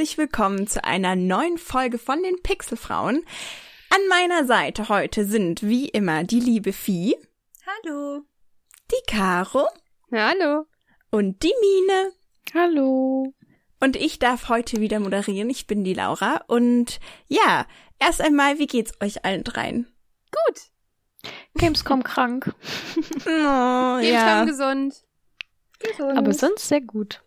Herzlich willkommen zu einer neuen Folge von den Pixelfrauen. An meiner Seite heute sind wie immer die liebe Vieh. Hallo. Die Caro. Hallo. Und die Mine. Hallo. Und ich darf heute wieder moderieren. Ich bin die Laura. Und ja, erst einmal, wie geht's euch allen dreien? Gut. Gamescom krank. Oh, Gamescom ja. gesund. Gesund. Aber sonst sehr gut.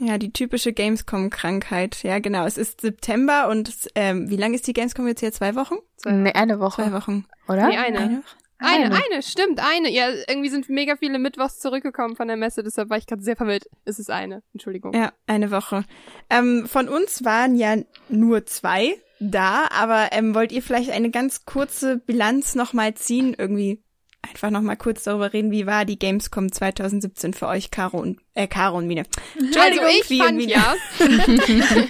Ja, die typische Gamescom-Krankheit. Ja, genau. Es ist September und es, ähm, wie lange ist die Gamescom jetzt hier? Zwei Wochen? Nee, eine Woche. Zwei Wochen. Oder? Nee, eine. Eine Woche? Eine, Eine. eine, stimmt, eine. Ja, irgendwie sind mega viele Mittwochs zurückgekommen von der Messe, deshalb war ich gerade sehr verwirrt. Es ist eine. Entschuldigung. Ja, eine Woche. Ähm, von uns waren ja nur zwei da, aber ähm, wollt ihr vielleicht eine ganz kurze Bilanz nochmal ziehen? Irgendwie einfach nochmal kurz darüber reden, wie war die Gamescom 2017 für euch, Caro und, äh, Caro und Mine. Entschuldigung, also ich fand Mine. ja,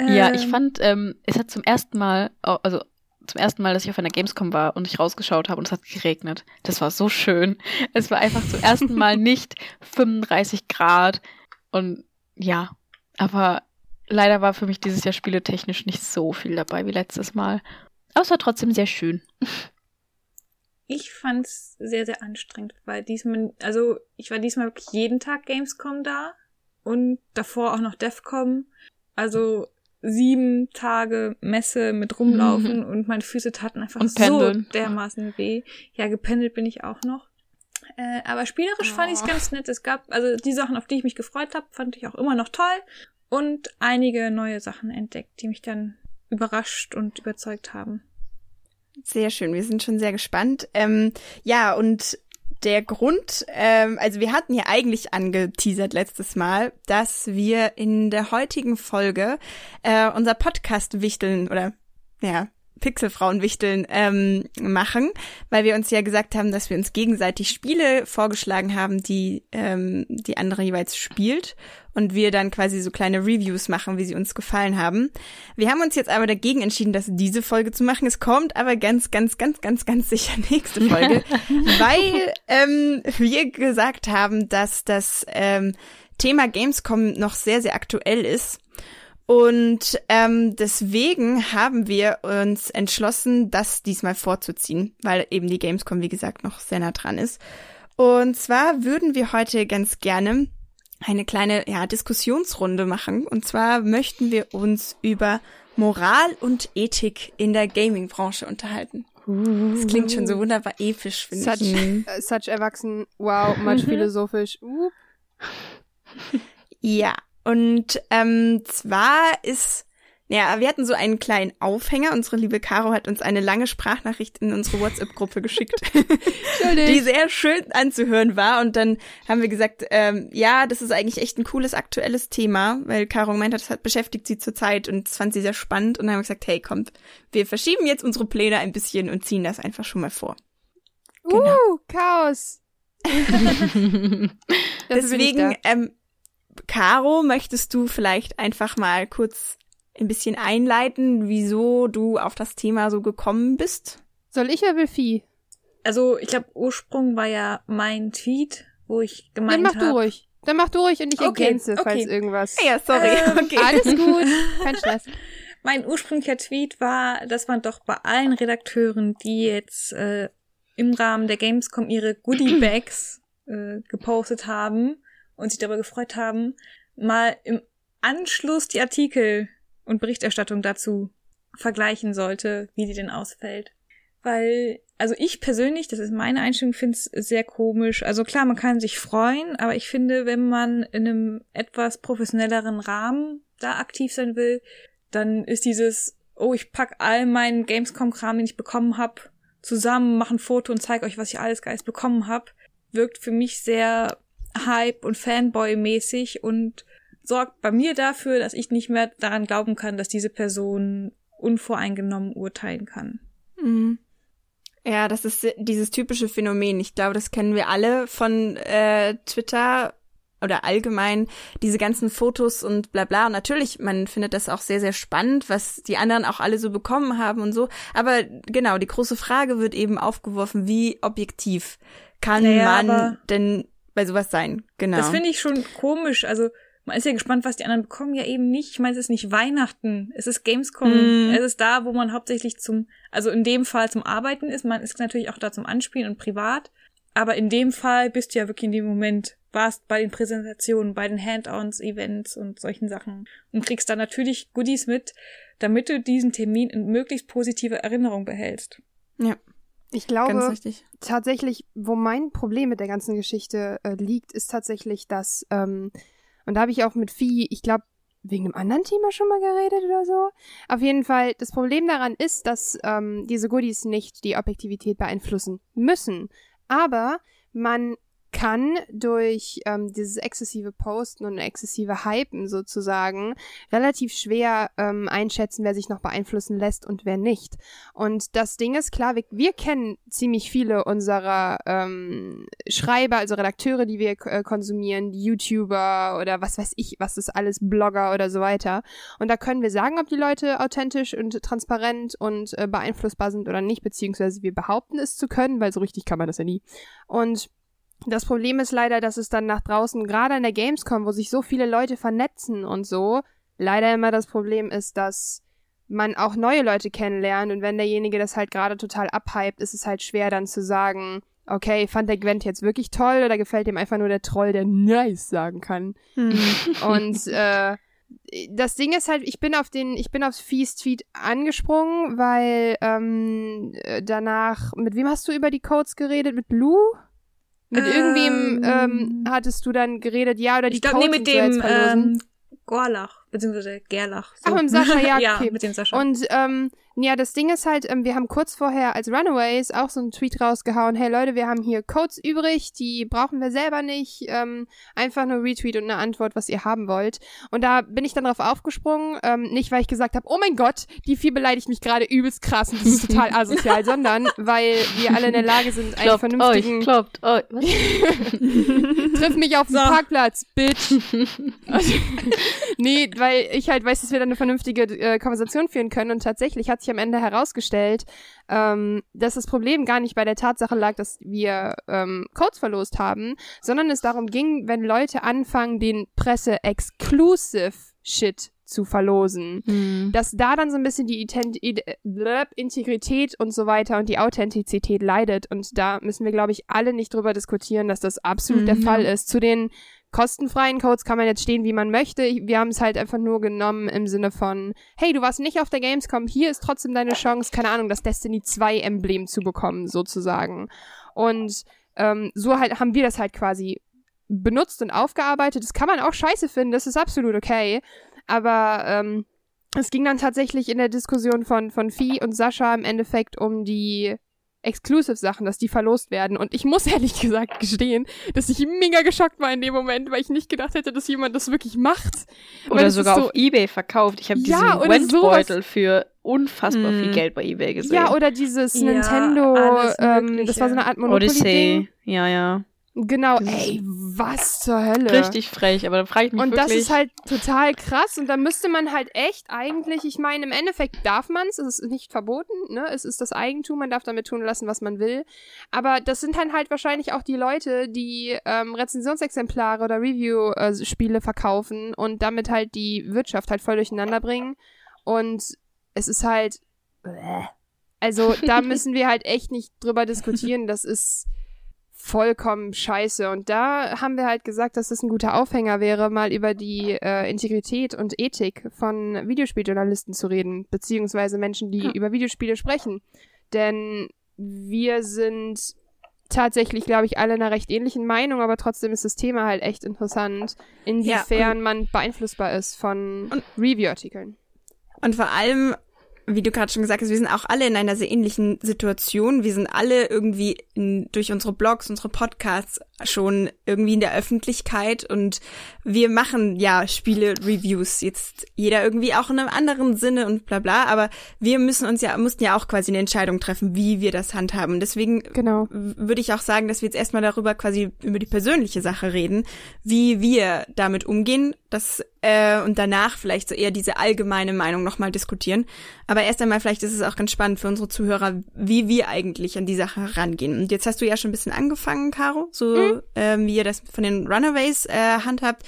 Ja, ich Ähm, fand, ähm, es hat zum ersten Mal, also zum ersten Mal, dass ich auf einer Gamescom war und ich rausgeschaut habe und es hat geregnet. Das war so schön. Es war einfach zum ersten Mal nicht 35 Grad und ja, aber leider war für mich dieses Jahr spieletechnisch nicht so viel dabei wie letztes Mal. Aber es war trotzdem sehr schön. Ich fand's sehr, sehr anstrengend, weil diesmal, also ich war diesmal wirklich jeden Tag Gamescom da und davor auch noch DEFCOM. Also sieben Tage Messe mit rumlaufen und meine Füße taten einfach so dermaßen weh. Ja, gependelt bin ich auch noch. Äh, aber spielerisch fand ich's Oh. ganz nett. Es gab, also die Sachen, auf die ich mich gefreut habe, fand ich auch immer noch toll. Und einige neue Sachen entdeckt, die mich dann überrascht und überzeugt haben. Sehr schön, wir sind schon sehr gespannt. Ähm, ja, und der Grund, ähm, also wir hatten ja eigentlich angeteasert letztes Mal, dass wir in der heutigen Folge äh, unser Podcast wichteln oder ja, Pixelfrauen wichteln ähm, machen, weil wir uns ja gesagt haben, dass wir uns gegenseitig Spiele vorgeschlagen haben, die ähm, die andere jeweils spielt und wir dann quasi so kleine Reviews machen, wie sie uns gefallen haben. Wir haben uns jetzt aber dagegen entschieden, das diese Folge zu machen. Es kommt aber ganz, ganz, ganz, ganz, ganz sicher nächste Folge, weil ähm, wir gesagt haben, dass das ähm, Thema Gamescom noch sehr, sehr aktuell ist. Und ähm, deswegen haben wir uns entschlossen, das diesmal vorzuziehen, weil eben die Gamescom, wie gesagt, noch sehr nah dran ist. Und zwar würden wir heute ganz gerne eine kleine ja, Diskussionsrunde machen. Und zwar möchten wir uns über Moral und Ethik in der Gaming-Branche unterhalten. Das klingt schon so wunderbar episch, finde such, ich. äh, such erwachsen, wow, much philosophisch. Uh. Ja, und ähm, zwar ist, ja, wir hatten so einen kleinen Aufhänger. Unsere liebe Caro hat uns eine lange Sprachnachricht in unsere WhatsApp-Gruppe geschickt, die sehr schön anzuhören war. Und dann haben wir gesagt, ähm, ja, das ist eigentlich echt ein cooles aktuelles Thema, weil Caro gemeint hat, das hat beschäftigt sie zurzeit und das fand sie sehr spannend. Und dann haben wir gesagt, hey, kommt, wir verschieben jetzt unsere Pläne ein bisschen und ziehen das einfach schon mal vor. Genau. Uh, Chaos. Deswegen, ähm, Caro, möchtest du vielleicht einfach mal kurz ein bisschen einleiten, wieso du auf das Thema so gekommen bist? Soll ich oder will Vieh? Also, ich glaube, Ursprung war ja mein Tweet, wo ich Dann gemeint mach habe. du ruhig. Dann mach du ruhig und ich Okay, ergänze, falls okay. irgendwas. Ja, sorry. Ähm, okay. Alles gut. Kein Stress. Mein ursprünglicher Tweet war, dass man doch bei allen Redakteuren, die jetzt äh, im Rahmen der Gamescom ihre Goodie-Bags äh, gepostet haben und sich darüber gefreut haben, mal im Anschluss die Artikel und Berichterstattung dazu vergleichen sollte, wie die denn ausfällt. Weil, also ich persönlich, das ist meine Einstellung, finde es sehr komisch. Also klar, man kann sich freuen, aber ich finde, wenn man in einem etwas professionelleren Rahmen da aktiv sein will, dann ist dieses, oh, ich pack all meinen Gamescom-Kram, den ich bekommen hab, zusammen, mache ein Foto und zeige euch, was ich alles Geiles bekommen hab, wirkt für mich sehr Hype und Fanboy-mäßig und sorgt bei mir dafür, dass ich nicht mehr daran glauben kann, dass diese Person unvoreingenommen urteilen kann. Mhm. Ja, das ist dieses typische Phänomen. Ich glaube, das kennen wir alle von äh, Twitter oder allgemein diese ganzen Fotos und bla bla. Und natürlich, man findet das auch sehr, sehr spannend, was die anderen auch alle so bekommen haben und so. Aber genau, die große Frage wird eben aufgeworfen, wie objektiv kann Naja, man denn bei sowas sein? Genau. Das finde ich schon komisch. Also man ist ja gespannt, was die anderen bekommen. Ja, eben nicht. Ich meine, es ist nicht Weihnachten. Es ist Gamescom. Mm. Es ist da, wo man hauptsächlich zum, also in dem Fall zum Arbeiten ist. Man ist natürlich auch da zum Anspielen und privat. Aber in dem Fall bist du ja wirklich in dem Moment, warst bei den Präsentationen, bei den Hand-ons, Events und solchen Sachen und kriegst da natürlich Goodies mit, damit du diesen Termin in möglichst positive Erinnerung behältst. Ja, Ich glaube tatsächlich, wo mein Problem mit der ganzen Geschichte äh, liegt, ist tatsächlich, dass, ähm, und da habe ich auch mit Vieh, ich glaube, wegen einem anderen Thema schon mal geredet oder so. Auf jeden Fall, das Problem daran ist, dass ähm, diese Goodies nicht die Objektivität beeinflussen müssen. Aber man kann durch ähm, dieses exzessive Posten und exzessive Hypen sozusagen relativ schwer ähm, einschätzen, wer sich noch beeinflussen lässt und wer nicht. Und das Ding ist klar, wir, wir kennen ziemlich viele unserer ähm, Schreiber, also Redakteure, die wir äh, konsumieren, die YouTuber oder was weiß ich, was ist alles, Blogger oder so weiter. Und da können wir sagen, ob die Leute authentisch und transparent und äh, beeinflussbar sind oder nicht, beziehungsweise wir behaupten es zu können, weil so richtig kann man das ja nie. Und das Problem ist leider, dass es dann nach draußen, gerade an der Gamescom, wo sich so viele Leute vernetzen und so, leider immer das Problem ist, dass man auch neue Leute kennenlernt und wenn derjenige das halt gerade total abhypt, ist es halt schwer dann zu sagen, okay, fand der Gwent jetzt wirklich toll oder gefällt ihm einfach nur der Troll, der nice sagen kann. Hm. Und äh, das Ding ist halt, ich bin auf den, ich bin aufs Feast Tweet angesprungen, weil ähm, äh, danach, mit wem hast du über die Codes geredet? Mit Lou? Mit irgendwem ähm, hattest du dann geredet, ja, oder die ich glaube, nee, mit so dem ähm, Gorlach, beziehungsweise Gerlach. Ach, mit dem Sascha, ja, ja, okay. mit dem Sascha. Und ähm, ja, das Ding ist halt, ähm, wir haben kurz vorher als Runaways auch so einen Tweet rausgehauen, hey Leute, wir haben hier Codes übrig, die brauchen wir selber nicht, ähm, einfach nur Retweet und eine Antwort, was ihr haben wollt. Und da bin ich dann drauf aufgesprungen, ähm, nicht weil ich gesagt habe, oh mein Gott, die vier beleidigt mich gerade übelst krass und das ist total asozial, sondern weil wir alle in der Lage sind, einen Kloppt vernünftigen... euch, kloppt euch. Was? Triff mich auf dem So. Parkplatz, Bitch. nee, weil ich halt weiß, dass wir da eine vernünftige äh, Konversation führen können und tatsächlich hat sich am Ende herausgestellt, ähm, dass das Problem gar nicht bei der Tatsache lag, dass wir ähm, Codes verlost haben, sondern es darum ging, wenn Leute anfangen, den Presse-Exclusive Shit zu verlosen Hm. dass da dann so ein bisschen die blöb, Integrität und so weiter und die Authentizität leidet. Und da müssen wir, glaube ich, alle nicht drüber diskutieren, dass das absolut der Mhm. Fall ist. Zu den kostenfreien Codes kann man jetzt stehen, wie man möchte. Wir haben es halt einfach nur genommen im Sinne von, hey, du warst nicht auf der Gamescom, hier ist trotzdem deine Chance, keine Ahnung, das Destiny 2 Emblem zu bekommen, sozusagen. Und ähm, so halt haben wir das halt quasi benutzt und aufgearbeitet. Das kann man auch scheiße finden, das ist absolut okay. Aber ähm, es ging dann tatsächlich in der Diskussion von, von Vieh und Sascha im Endeffekt um die Exclusive-Sachen, dass die verlost werden. Und ich muss ehrlich gesagt gestehen, dass ich mega geschockt war in dem Moment, weil ich nicht gedacht hätte, dass jemand das wirklich macht. Oder sogar so, auf Ebay verkauft. Ich habe Ja, diesen Wendbeutel für unfassbar Hm. viel Geld bei Ebay gesehen. Ja, oder dieses Ja, Nintendo, ähm, das war so eine Art Monopoly-Ding. Odyssey. Ja, ja. Genau, ey, was zur Hölle. Richtig frech, aber da frage ich mich Und wirklich. das ist halt total krass und da müsste man halt echt eigentlich, ich meine, im Endeffekt darf man es, es ist nicht verboten, ne? Es ist das Eigentum, man darf damit tun lassen, was man will. Aber das sind dann halt wahrscheinlich auch die Leute, die ähm, Rezensionsexemplare oder Review-Spiele verkaufen und damit halt die Wirtschaft halt voll durcheinander bringen. Und es ist halt. Also da müssen wir halt echt nicht drüber diskutieren. Das ist vollkommen scheiße. Und da haben wir halt gesagt, dass das ein guter Aufhänger wäre, mal über die äh, Integrität und Ethik von Videospieljournalisten zu reden, beziehungsweise Menschen, die Ja. über Videospiele sprechen. Denn wir sind tatsächlich, glaube ich, alle einer recht ähnlichen Meinung, aber trotzdem ist das Thema halt echt interessant, inwiefern man beeinflussbar ist von Review-Artikeln. Und vor allem, wie du gerade schon gesagt hast, wir sind auch alle in einer sehr ähnlichen Situation. Wir sind alle irgendwie in, durch unsere Blogs, unsere Podcasts schon irgendwie in der Öffentlichkeit und wir machen ja Spiele-Reviews. Jetzt jeder irgendwie auch in einem anderen Sinne und bla bla, aber wir müssen uns ja, mussten ja auch quasi eine Entscheidung treffen, wie wir das handhaben. Deswegen Genau. würde ich auch sagen, dass wir jetzt erstmal darüber quasi über die persönliche Sache reden, wie wir damit umgehen, das äh, und danach vielleicht so eher diese allgemeine Meinung nochmal diskutieren. Aber erst einmal vielleicht ist es auch ganz spannend für unsere Zuhörer, wie wir eigentlich an die Sache herangehen. Und jetzt hast du ja schon ein bisschen angefangen, Caro, so ähm, wie ihr das von den Runaways äh, handhabt.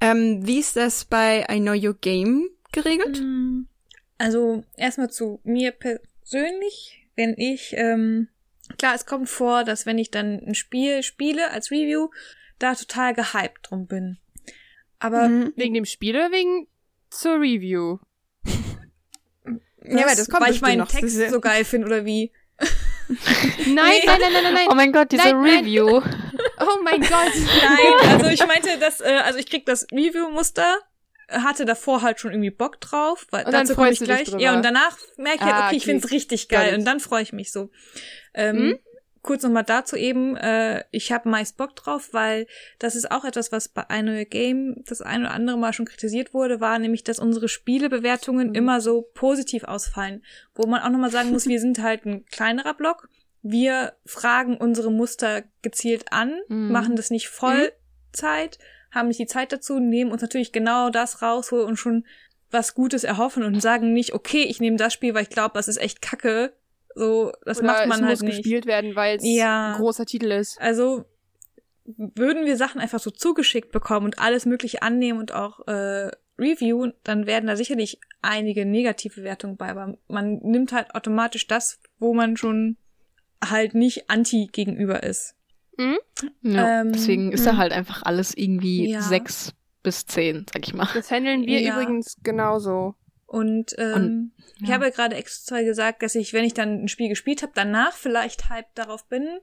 Ähm, wie ist das bei I Know Your Game geregelt? Mm, Also erstmal zu mir persönlich, wenn ich, ähm, klar, es kommt vor, dass wenn ich dann ein Spiel spiele als Review, da total gehypt drum bin. Aber Mhm. Wegen dem Spiel oder wegen zur Review? Ja, weil das kommt weil ich meinen noch. Das Text so geil finde oder wie. Nein, nein, nein, nein, nein, nein. Oh mein Gott, diese Nein, nein. Review. Oh mein Gott. Nein, also ich meinte, dass, äh, also ich krieg das Review-Muster, hatte davor halt schon irgendwie Bock drauf, weil Und dann dazu komme ich gleich. Ja, und danach merke ich halt, Ah, okay, ich okay. find's richtig geil und dann freue ich mich so. Ähm, Hm? Kurz nochmal dazu eben, äh, ich habe meist Bock drauf, weil das ist auch etwas, was bei einem Game das ein oder andere Mal schon kritisiert wurde, war nämlich, dass unsere Spielebewertungen Mhm. immer so positiv ausfallen. Wo man auch nochmal sagen muss, wir sind halt ein kleinerer Block. Wir fragen unsere Muster gezielt an, Mhm. machen das nicht Vollzeit, haben nicht die Zeit dazu, nehmen uns natürlich genau das raus, wo wir uns schon was Gutes erhoffen und sagen nicht, okay, ich nehme das Spiel, weil ich glaube, das ist echt kacke. So, das Oder macht es man muss halt nicht. gespielt werden, weil es Ja. ein großer Titel ist. Also würden wir Sachen einfach so zugeschickt bekommen und alles mögliche annehmen und auch äh, reviewen, dann werden da sicherlich einige negative Wertungen bei. Aber man nimmt halt automatisch das, wo man schon halt nicht anti gegenüber ist. Ja, Ähm, deswegen ist da halt einfach alles irgendwie Ja. sechs bis zehn, sag ich mal. Das handeln wir Ja. übrigens genauso. Und, ähm, Und- ich ja. habe gerade extra gesagt, dass ich, wenn ich dann ein Spiel gespielt habe, danach vielleicht hype darauf bin.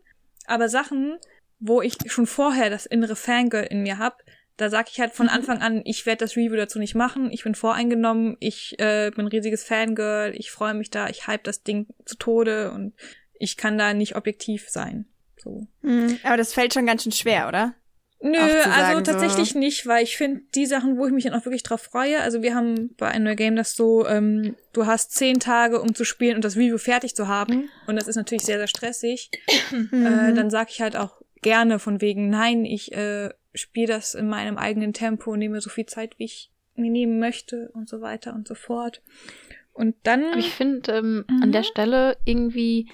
Aber Sachen, wo ich schon vorher das innere Fangirl in mir hab, da sag ich halt von Anfang an, ich werde das Review dazu nicht machen, ich bin voreingenommen, ich äh, bin ein riesiges Fangirl, ich freue mich da, ich hype das Ding zu Tode und ich kann da nicht objektiv sein. So. Mhm. Aber das fällt schon ganz schön schwer, oder? Nö, also so- tatsächlich nicht, weil ich finde die Sachen, wo ich mich dann auch wirklich drauf freue, also wir haben bei einem Game das so, ähm, du hast zehn Tage, um zu spielen und das Review fertig zu haben und das ist natürlich sehr, sehr stressig, Mhm. äh, dann sag ich halt auch gerne von wegen, nein, ich äh, spiele das in meinem eigenen Tempo und nehme so viel Zeit, wie ich mir nehmen möchte und so weiter und so fort. Und dann, Aber ich finde ähm, Mhm. an der Stelle irgendwie,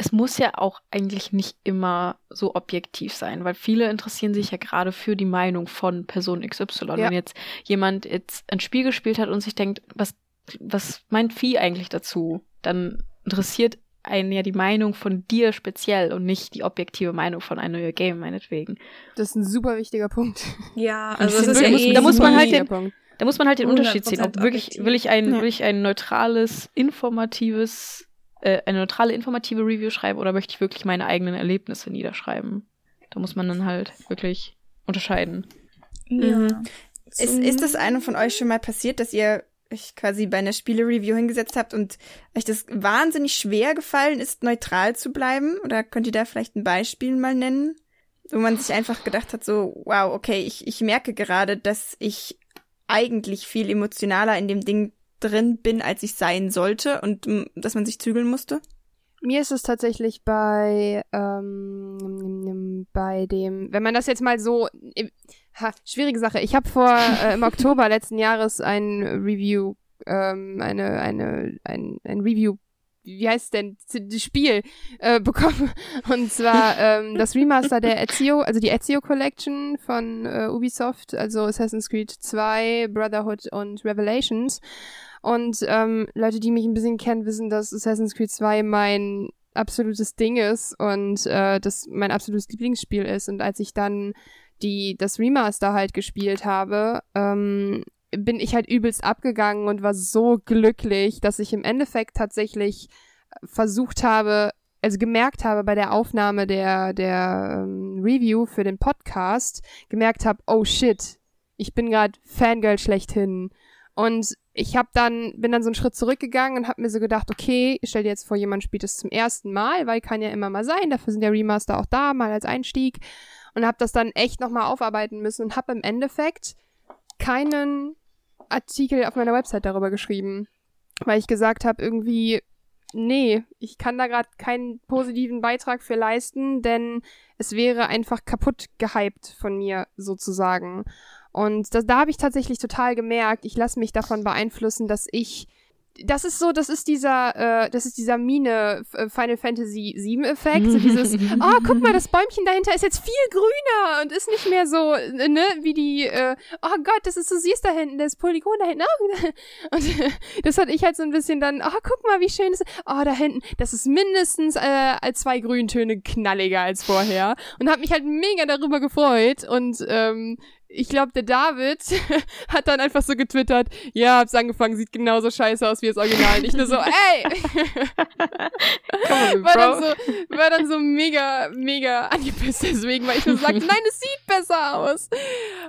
es muss ja auch eigentlich nicht immer so objektiv sein, weil viele interessieren sich ja gerade für die Meinung von Person XY. Ja. Wenn jetzt jemand jetzt ein Spiel gespielt hat und sich denkt, was, was meint Vieh eigentlich dazu, dann interessiert einen ja die Meinung von dir speziell und nicht die objektive Meinung von einem neuen Game, meinetwegen. Das ist ein super wichtiger Punkt. ja, also find ist ja wirklich, eh da muss man halt den- Punkt. Da muss man halt den Unterschied sehen. Ob 100% wirklich, will ich ein, Ja. will ich ein neutrales, informatives, äh, eine neutrale, informative Review schreiben oder möchte ich wirklich meine eigenen Erlebnisse niederschreiben? Da muss man dann halt wirklich unterscheiden. ja. Mhm. Ist, ist das einem von euch schon mal passiert, dass ihr euch quasi bei einer Spiele-Review hingesetzt habt und euch das wahnsinnig schwer gefallen ist, neutral zu bleiben? Oder könnt ihr da vielleicht ein Beispiel mal nennen? Wo man sich einfach gedacht hat, so, wow, okay, ich, ich merke gerade, dass ich eigentlich viel emotionaler in dem Ding drin bin, als ich sein sollte und mm, dass man sich zügeln musste? Mir ist es tatsächlich bei, ähm, bei dem, wenn man das jetzt mal so, ha, schwierige Sache. Ich habe vor äh, im Oktober letzten Jahres ein Review, ähm, eine, eine, ein, ein Review, wie heißt es denn, das Spiel äh, bekommen. Und zwar ähm, das Remaster der Ezio, also die Ezio Collection von äh, Ubisoft, also Assassin's Creed 2, Brotherhood und Revelations. Und ähm, Leute, die mich ein bisschen kennen, wissen, dass Assassin's Creed 2 mein absolutes Ding ist und äh, das mein absolutes Lieblingsspiel ist. Und als ich dann die das Remaster halt gespielt habe, ähm, bin ich halt übelst abgegangen und war so glücklich, dass ich im Endeffekt tatsächlich versucht habe, also gemerkt habe bei der Aufnahme der der ähm, Review für den Podcast, gemerkt habe, oh shit, ich bin gerade Fangirl schlechthin. Und ich habe dann bin dann so einen Schritt zurückgegangen und habe mir so gedacht, okay, stell dir jetzt vor, jemand spielt es zum ersten Mal, weil kann ja immer mal sein, dafür sind ja Remaster auch da, mal als Einstieg und habe das dann echt nochmal aufarbeiten müssen und habe im Endeffekt keinen Artikel auf meiner Website darüber geschrieben, weil ich gesagt habe, irgendwie, nee, ich kann da gerade keinen positiven Beitrag für leisten, denn es wäre einfach kaputt gehypt von mir sozusagen. Und das, da habe ich tatsächlich total gemerkt, ich lasse mich davon beeinflussen, dass ich das ist so, das ist dieser, äh, das ist dieser Mine äh, Final Fantasy 7 Effekt, so dieses, oh, guck mal, das Bäumchen dahinter ist jetzt viel grüner und ist nicht mehr so, äh, ne, wie die, äh, oh Gott, das ist, du siehst da hinten, das Polygon da hinten, oh, und das hatte ich halt so ein bisschen dann, oh, guck mal, wie schön das ist, oh, da hinten, das ist mindestens äh, zwei Grüntöne knalliger als vorher und hab mich halt mega darüber gefreut und ähm, ich glaube, der David hat dann einfach so getwittert, ja, hab's angefangen, sieht genauso scheiße aus wie das Original. Nicht nur so, ey! on, war, dann so, war dann so mega, mega angepisst deswegen, weil ich nur sagte, nein, es sieht besser aus.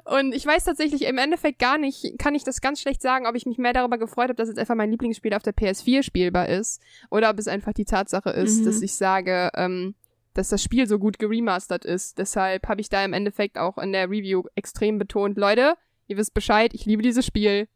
Und ich weiß tatsächlich im Endeffekt gar nicht, kann ich das ganz schlecht sagen, ob ich mich mehr darüber gefreut habe, dass jetzt einfach mein Lieblingsspiel auf der PS4 spielbar ist. Oder ob es einfach die Tatsache ist, Mhm. dass ich sage, ähm, dass das Spiel so gut geremastert ist. Deshalb habe ich da im Endeffekt auch in der Review extrem betont, Leute, ihr wisst Bescheid, ich liebe dieses Spiel,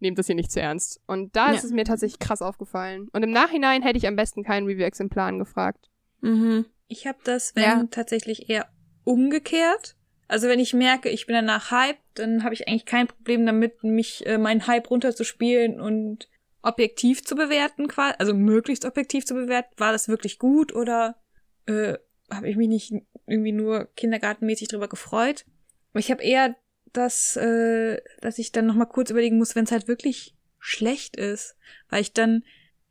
nehmt das hier nicht zu ernst. Und da Ja. ist es mir tatsächlich krass aufgefallen. Und im Nachhinein hätte ich am besten kein Review-Exemplar angefragt. Mhm. Ich habe das, wenn Ja. tatsächlich eher umgekehrt. Also wenn ich merke, ich bin danach hyped, dann habe ich eigentlich kein Problem damit, mich äh, meinen Hype runterzuspielen und objektiv zu bewerten, quasi, also möglichst objektiv zu bewerten, war das wirklich gut oder äh, habe ich mich nicht irgendwie nur kindergartenmäßig drüber gefreut. Ich habe eher das, äh, dass ich dann noch mal kurz überlegen muss, wenn es halt wirklich schlecht ist, weil ich dann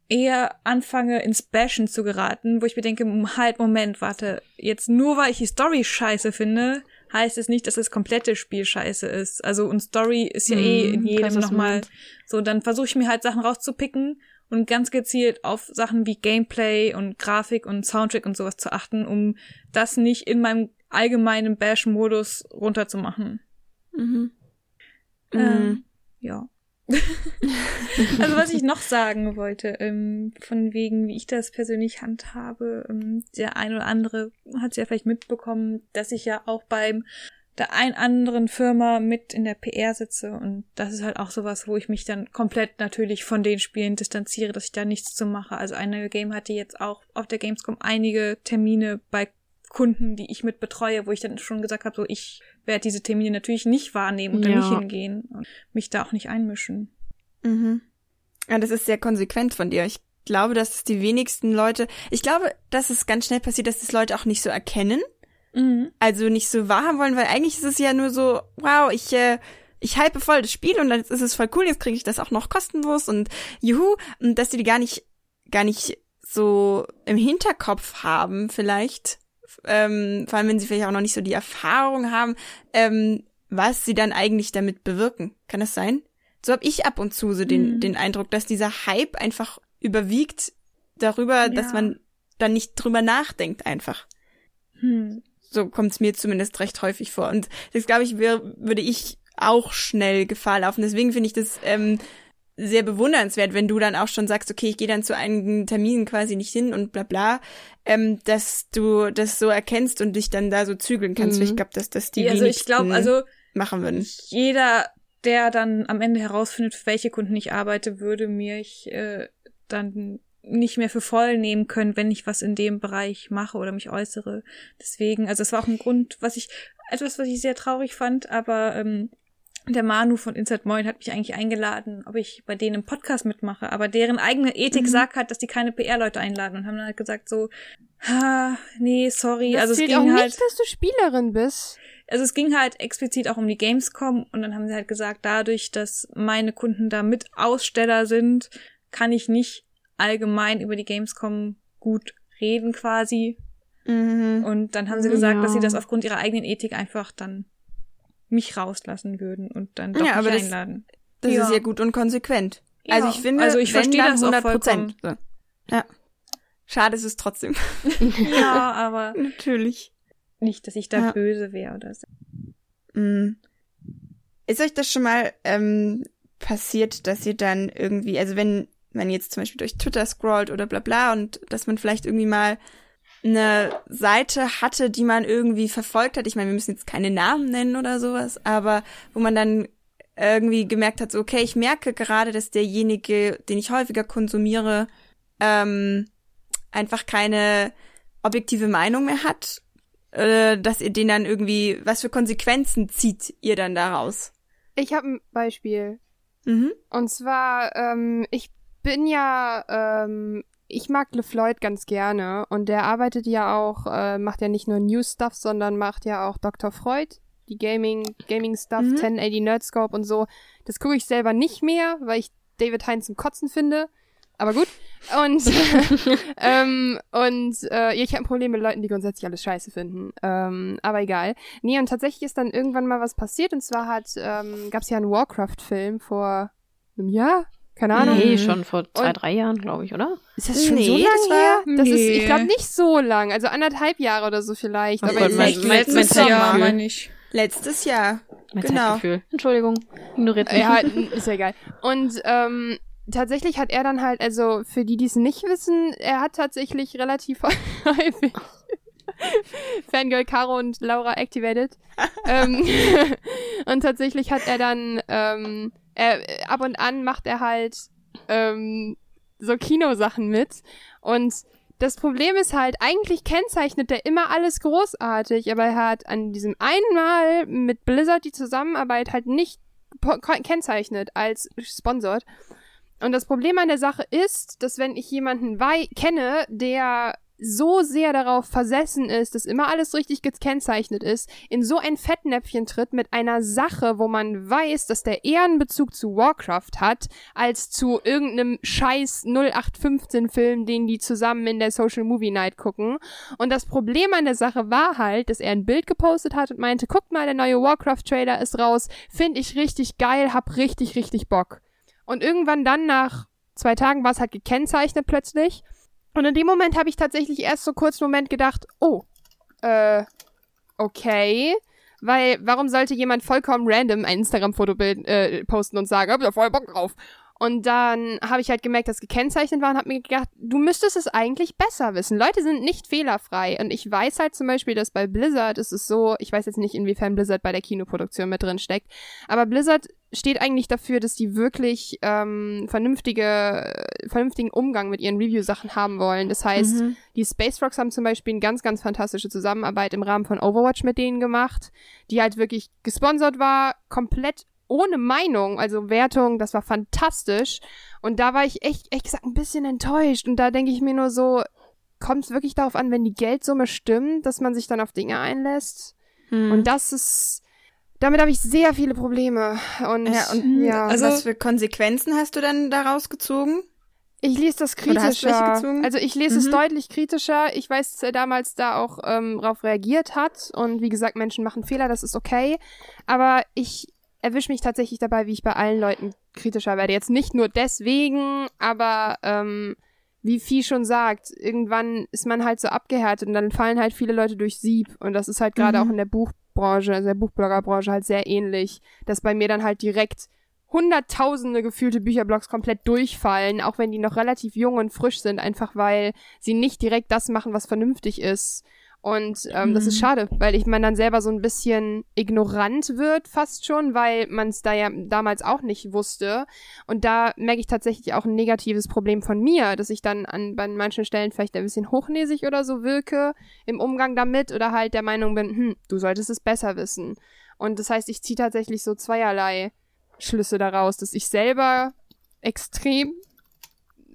eher anfange ins Bashen zu geraten, wo ich mir denke, m- halt, Moment, warte, jetzt nur weil ich die Story scheiße finde, heißt es nicht, dass das komplette Spiel scheiße ist. Also und Story ist ja eh in Mhm, jedem was du nochmal so, dann versuche ich mir halt Sachen rauszupicken und ganz gezielt auf Sachen wie Gameplay und Grafik und Soundtrack und sowas zu achten, um das nicht in meinem allgemeinen Bash-Modus runterzumachen. Mhm. Mhm. Ähm, ja. also was ich noch sagen wollte, ähm, von wegen, wie ich das persönlich handhabe, ähm, der ein oder andere hat es ja vielleicht mitbekommen, dass ich ja auch beim der ein anderen Firma mit in der PR sitze und das ist halt auch sowas, wo ich mich dann komplett natürlich von den Spielen distanziere, dass ich da nichts zu mache. Also eine Game hatte jetzt auch auf der Gamescom einige Termine bei Kunden, die ich mit betreue, wo ich dann schon gesagt habe, so ich werde diese Termine natürlich nicht wahrnehmen und da Ja. nicht hingehen und mich da auch nicht einmischen. Mhm. Ja, das ist sehr konsequent von dir. Ich glaube, dass es die wenigsten Leute, ich glaube, dass es ganz schnell passiert, dass das Leute auch nicht so erkennen, Mhm. also nicht so wahrhaben wollen, weil eigentlich ist es ja nur so, wow, ich, äh, ich hype voll das Spiel und dann ist es voll cool, jetzt kriege ich das auch noch kostenlos und juhu, und dass die gar nicht, gar nicht so im Hinterkopf haben vielleicht, ähm, vor allem wenn sie vielleicht auch noch nicht so die Erfahrung haben, ähm, was sie dann eigentlich damit bewirken. Kann das sein? So habe ich ab und zu so den, Mhm. den Eindruck, dass dieser Hype einfach überwiegt darüber, dass Ja. man dann nicht drüber nachdenkt einfach. Hm. So kommt es mir zumindest recht häufig vor. Und das, glaube ich, wär, würde ich auch schnell Gefahr laufen. Deswegen finde ich das ähm, sehr bewundernswert, wenn du dann auch schon sagst, okay, ich gehe dann zu einigen Terminen quasi nicht hin und bla bla, ähm, dass du das so erkennst und dich dann da so zügeln kannst. Mhm. Weil ich glaube, dass das die Ja, also ich glaube, also machen würden. jeder, der dann am Ende herausfindet, für welche Kunden ich arbeite, würde mich äh, dann nicht mehr für voll nehmen können, wenn ich was in dem Bereich mache oder mich äußere. Deswegen, also es war auch ein Grund, was ich, etwas, was ich sehr traurig fand, aber ähm, der Manu von Inside Moin hat mich eigentlich eingeladen, ob ich bei denen im Podcast mitmache, aber deren eigene Ethik Mhm. sagt halt, dass die keine PR-Leute einladen und haben dann halt gesagt so, ha, nee, sorry, Das also es ging auch halt nicht, dass du Spielerin bist. also es ging halt explizit auch um die Gamescom und dann haben sie halt gesagt, dadurch, dass meine Kunden da mit Aussteller sind, kann ich nicht allgemein über die Gamescom gut reden quasi. Mhm. Und dann haben sie gesagt, Ja. dass sie das aufgrund ihrer eigenen Ethik einfach dann mich rauslassen würden und dann doch Ja, aber nicht das- einladen. Das Ja. ist ja gut und konsequent. Also Ja, ich finde, also ich verstehe das auch 100 Prozent. So. Ja. Schade ist es trotzdem. Ja, aber Natürlich. nicht, dass ich da böse wäre oder so. Mm. Ist euch das schon mal ähm, passiert, dass ihr dann irgendwie, also wenn man jetzt zum Beispiel durch Twitter scrollt oder bla bla und dass man vielleicht irgendwie mal eine Seite hatte, die man irgendwie verfolgt hat. Ich meine, wir müssen jetzt keine Namen nennen oder sowas, aber wo man dann irgendwie gemerkt hat, so, okay, ich merke gerade, dass derjenige, den ich häufiger konsumiere, ähm, einfach keine objektive Meinung mehr hat, äh, dass ihr den dann irgendwie, was für Konsequenzen zieht ihr dann daraus? Ich habe ein Beispiel. Mhm. Und zwar, ähm, ich bin ja, ähm, ich mag LeFloid ganz gerne und der arbeitet ja auch, äh, macht ja nicht nur News-Stuff, sondern macht ja auch Dr. Freud, die Gaming, Gaming-Stuff, Mhm. 1080 Nerdscope und so. Das gucke ich selber nicht mehr, weil ich David Heinz zum Kotzen finde. Aber gut. Und, ähm, und äh, ich habe ein Problem mit Leuten, die grundsätzlich alles scheiße finden. Ähm, aber egal. Nee, und tatsächlich ist dann irgendwann mal was passiert. Und zwar hat, ähm, gab es ja einen Warcraft-Film vor einem Jahr. Keine Ahnung. Nee, schon vor zwei, Und- drei Jahren, glaube ich, oder? Ist das schon Nee, so lange das war- her? Das ist, ich Nee. glaube nicht so lang. Also anderthalb Jahre oder so vielleicht. Oh aber Gott, mein- mein- letztes mein Jahr, meine ich. Letztes Jahr. Mein Genau. Zeitgefühl. Entschuldigung. Ignoriert mich. Ja, ist ja egal. Und ähm, tatsächlich hat er dann halt, also für die, die es nicht wissen, er hat tatsächlich relativ häufig Fangirl Caro und Laura activated. ähm, und tatsächlich hat er dann, ähm, er, ab und an macht er halt ähm, so Kinosachen mit. Und das Problem ist halt, eigentlich kennzeichnet er immer alles großartig, aber er hat an diesem einen Mal mit Blizzard die Zusammenarbeit halt nicht kennzeichnet als sponsored. Und das Problem an der Sache ist, dass wenn ich jemanden kenne, der so sehr darauf versessen ist, dass immer alles richtig gekennzeichnet ist, in so ein Fettnäpfchen tritt mit einer Sache, wo man weiß, dass der eher einen Bezug zu Warcraft hat, als zu irgendeinem scheiß 0815 Film, den die zusammen in der Social Movie Night gucken. Und das Problem an der Sache war halt, dass er ein Bild gepostet hat und meinte, guckt mal, der neue Warcraft-Trailer ist raus, finde ich richtig geil, hab richtig, richtig Bock. Und irgendwann dann nach zwei Tagen war es halt gekennzeichnet plötzlich. Und in dem Moment habe ich tatsächlich erst so kurz einen Moment gedacht, oh, äh, okay. Weil, warum sollte jemand vollkommen random ein Instagram-Foto äh, posten und sagen, hab da voll Bock drauf? Und dann habe ich halt gemerkt, dass gekennzeichnet war und habe mir gedacht, du müsstest es eigentlich besser wissen. Leute sind nicht fehlerfrei. Und ich weiß halt zum Beispiel, dass bei Blizzard ist es so, ich weiß jetzt nicht, inwiefern Blizzard bei der Kinoproduktion mit drin steckt, aber Blizzard steht eigentlich dafür, dass die wirklich ähm, vernünftige, vernünftigen Umgang mit ihren Review-Sachen haben wollen. Das heißt, Mhm. die Space Rocks haben zum Beispiel eine ganz, ganz fantastische Zusammenarbeit im Rahmen von Overwatch mit denen gemacht, die halt wirklich gesponsert war, komplett ohne Meinung, also Wertung, das war fantastisch. Und da war ich echt, echt gesagt, ein bisschen enttäuscht. Und da denke ich mir nur so, kommt es wirklich darauf an, wenn die Geldsumme stimmt, dass man sich dann auf Dinge einlässt? Mhm. Und das ist, damit habe ich sehr viele Probleme. Und Ja, und- ja, also- was für Konsequenzen hast du dann daraus gezogen? Ich lese das kritischer. Also ich lese es Mhm. deutlich kritischer. Ich weiß, dass er damals da auch ähm, drauf reagiert hat. Und wie gesagt, Menschen machen Fehler, das ist okay. Aber ich erwische mich tatsächlich dabei, wie ich bei allen Leuten kritischer werde. Jetzt nicht nur deswegen, aber ähm, wie Vieh schon sagt, irgendwann ist man halt so abgehärtet und dann fallen halt viele Leute durch Sieb. Und das ist halt gerade Mhm. auch in der Buchbranche, also der Buchbloggerbranche halt sehr ähnlich, dass bei mir dann halt direkt hunderttausende gefühlte Bücherblogs komplett durchfallen, auch wenn die noch relativ jung und frisch sind, einfach weil sie nicht direkt das machen, was vernünftig ist. Und ähm, das ist Mhm. schade, weil ich man dann selber so ein bisschen ignorant wird, fast schon, weil man es da ja damals auch nicht wusste. Und da merke ich tatsächlich auch ein negatives Problem von mir, dass ich dann an bei manchen Stellen vielleicht ein bisschen hochnäsig oder so wirke im Umgang damit oder halt der Meinung bin, hm, du solltest es besser wissen. Und das heißt, ich ziehe tatsächlich so zweierlei Schlüsse daraus, dass ich selber extrem,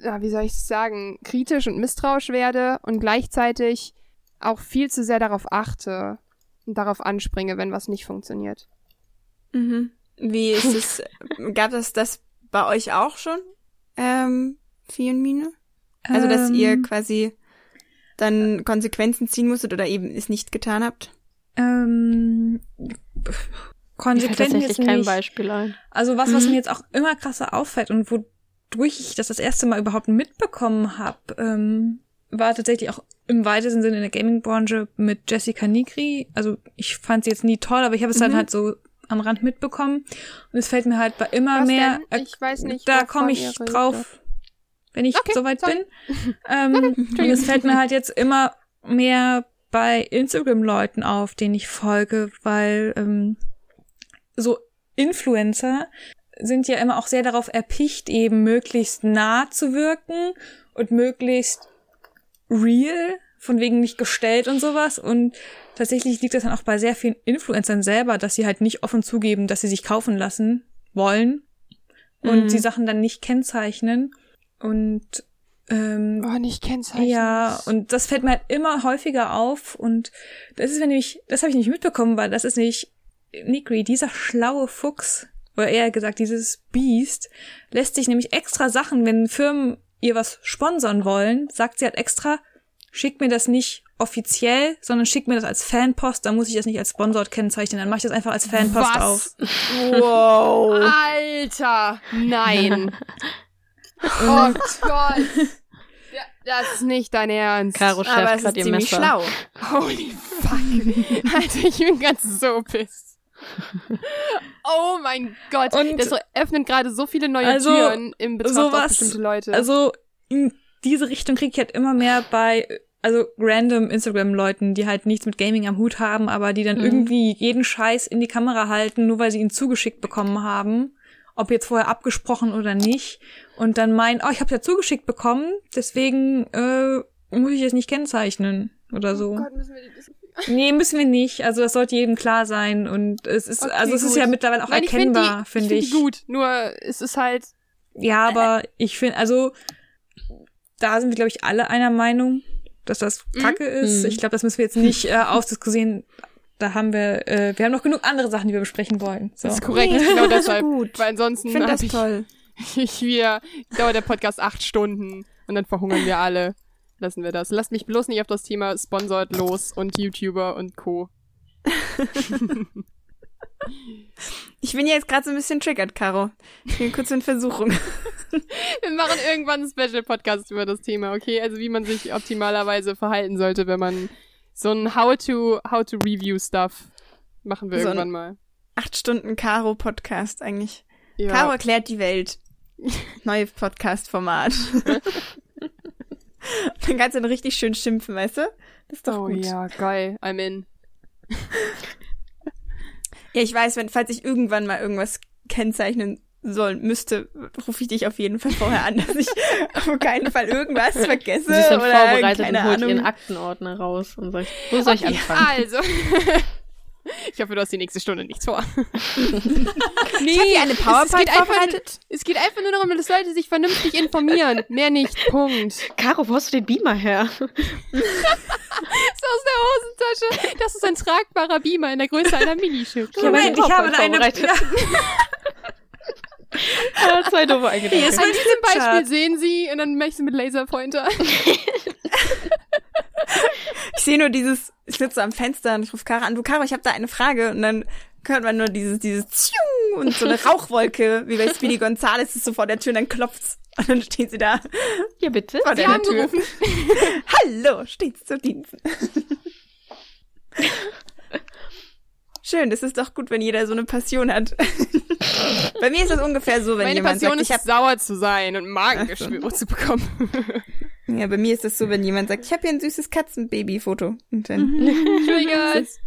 ja, wie soll ich es sagen, kritisch und misstrauisch werde und gleichzeitig auch viel zu sehr darauf achte und darauf anspringe, wenn was nicht funktioniert. Mhm. Wie ist es, gab es das bei euch auch schon, ähm, Vieh und Mine? Also, dass ihr Ähm, quasi dann Konsequenzen ziehen musstet oder eben es nicht getan habt? Ähm, Mir fällt konsequent tatsächlich jetzt kein nicht. Beispiel ein. Also was, was Mhm. mir jetzt auch immer krasser auffällt und wodurch ich das das erste Mal überhaupt mitbekommen habe, ähm, war tatsächlich auch im weitesten Sinne in der Gaming-Branche mit Jessica Nigri. Also ich fand sie jetzt nie toll, aber ich habe es dann Mhm. halt so am Rand mitbekommen. Und es fällt mir halt bei immer Was mehr. denn? Ich weiß nicht, Da komme ich ihr redet. drauf, wenn ich Okay, soweit sorry. bin. Ähm, und es fällt mir halt jetzt immer mehr bei Instagram-Leuten auf, denen ich folge, weil ähm, so Influencer sind ja immer auch sehr darauf erpicht, eben möglichst nah zu wirken und möglichst real, von wegen nicht gestellt und sowas. Und tatsächlich liegt das dann auch bei sehr vielen Influencern selber, dass sie halt nicht offen zugeben, dass sie sich kaufen lassen wollen und Mhm. die Sachen dann nicht kennzeichnen. Und ähm, Oh, nicht kennzeichnen. ja, und das fällt mir halt immer häufiger auf. Und das ist, wenn nämlich, das habe ich nicht mitbekommen, weil das ist nämlich Nikri, dieser schlaue Fuchs, oder eher gesagt, dieses Biest, lässt sich nämlich extra Sachen, wenn Firmen ihr was sponsern wollen, sagt sie halt extra, schickt mir das nicht offiziell, sondern schickt mir das als Fanpost, dann muss ich das nicht als Sponsored kennzeichnen, dann mache ich das einfach als Fanpost Was? auf. Wow. Alter, nein. oh Gott. Ja, das ist nicht dein Ernst. Caro Aber schärft es ist gerade ihr ziemlich Messer. schlau. Holy fuck. Alter, ich bin ganz so pissed. Oh mein Gott. Und- das öffnet gerade so viele neue Also, Türen im Betracht auf bestimmte Leute. Also in diese Richtung kriege ich halt immer mehr bei also random Instagram-Leuten, die halt nichts mit Gaming am Hut haben, aber die dann Mhm. irgendwie jeden Scheiß in die Kamera halten, nur weil sie ihn zugeschickt bekommen haben, ob jetzt vorher abgesprochen oder nicht, und dann meinen, oh, ich habe ja zugeschickt bekommen, deswegen äh, muss ich es nicht kennzeichnen oder so. Oh Gott, müssen wir die Nee, müssen wir nicht. Also das sollte jedem klar sein und es ist Okay, also es ist gut. ja mittlerweile auch Nein, ich finde erkennbar, die, finde ich. ich. find die gut, nur es ist halt Ja, aber ich finde, also da sind wir, glaube ich, alle einer Meinung, dass das Mhm. Kacke ist. Mhm. Ich glaube, das müssen wir jetzt nicht äh, ausdiskutieren. Da haben wir, äh, wir haben noch genug andere Sachen, die wir besprechen wollen. So. das ist korrekt, Nee, genau das ist deshalb. gut. Weil ansonsten Ich finde hab das ich, toll. ich wieder dauert der Podcast acht Stunden und dann verhungern wir alle. Lassen wir das. Lasst mich bloß nicht auf das Thema Sponsored los und YouTuber und Co. Ich bin jetzt gerade so ein bisschen triggert, Caro. Ich bin kurz in Versuchung. Wir machen irgendwann einen Special-Podcast über das Thema, okay? Also wie man sich optimalerweise verhalten sollte, wenn man so ein How-to, How-to-Review-Stuff machen wir So irgendwann mal. Acht Stunden Caro-Podcast eigentlich. Ja. Caro erklärt die Welt. Neues Podcast-Format. Dann kannst du dann richtig schön schimpfen, weißt du? Das ist doch oh gut. ja, geil. I'm in. Ja, ich weiß, wenn, falls ich irgendwann mal irgendwas kennzeichnen soll, müsste, rufe ich dich auf jeden Fall vorher an, dass ich auf keinen Fall irgendwas vergesse Sie ist dann oder vorbereitet keine und holt Ahnung. ihren Aktenordner raus und sagt, wo soll ich Okay, anfangen? Also. ich hoffe, du hast die nächste Stunde nichts vor. Ich habe hier eine es geht PowerPoint einfach- vorbereitet. Es geht einfach nur darum, dass Leute sich vernünftig informieren. Mehr nicht. Punkt. Caro, wo hast du den Beamer her? ist aus der Hosentasche. Das ist ein tragbarer Beamer in der Größe einer Minischiff. Ich habe Moment, ich habe da eine. vorbereitet. Ja, zwei doofe Eingedanken. An diesem Beispiel sehen Sie und dann mache ich sie mit Laserpointer. Ich sehe nur dieses, ich sitze am Fenster und ich rufe Caro an, du Caro, ich habe da eine Frage und dann hört man nur dieses, dieses Tschiung und so eine Rauchwolke, wie bei Speedy Gonzales ist so vor der Tür und dann klopft's und dann steht sie da Ja, bitte. vor Sie der haben Tür. gerufen. Hallo, steht's zu Diensten. Schön, das ist doch gut, wenn jeder so eine Passion hat. Bei mir ist das ungefähr so, wenn Meine jemand Passion sagt, ist, ich hab, sauer zu sein und Magengeschwüre zu bekommen. ja, bei mir ist das so, wenn jemand sagt, ich habe hier ein süßes Katzenbaby-Foto und dann Triggers.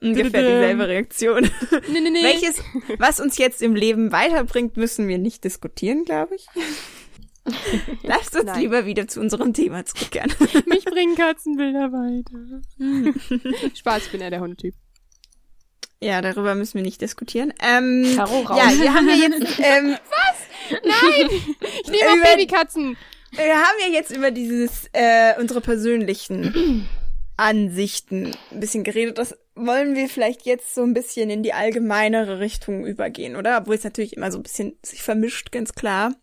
ungefähr dieselbe Reaktion. Nee, nee, nee. Welches, was uns jetzt im Leben weiterbringt, müssen wir nicht diskutieren, glaube ich. Lasst uns Nein. lieber wieder zu unserem Thema zurückkehren. Mich bringen Katzenbilder weiter. Spaß, ich bin eher der Hundetyp. Ja, darüber müssen wir nicht diskutieren. Ähm, Caro raus. ja, wir haben ja jetzt, ähm, Nein! Ich nehme auch Babykatzen. Wir haben ja jetzt über dieses, äh, unsere persönlichen Ansichten ein bisschen geredet. Das wollen wir vielleicht jetzt so ein bisschen in die allgemeinere Richtung übergehen, oder? Obwohl es natürlich immer so ein bisschen sich vermischt, ganz klar.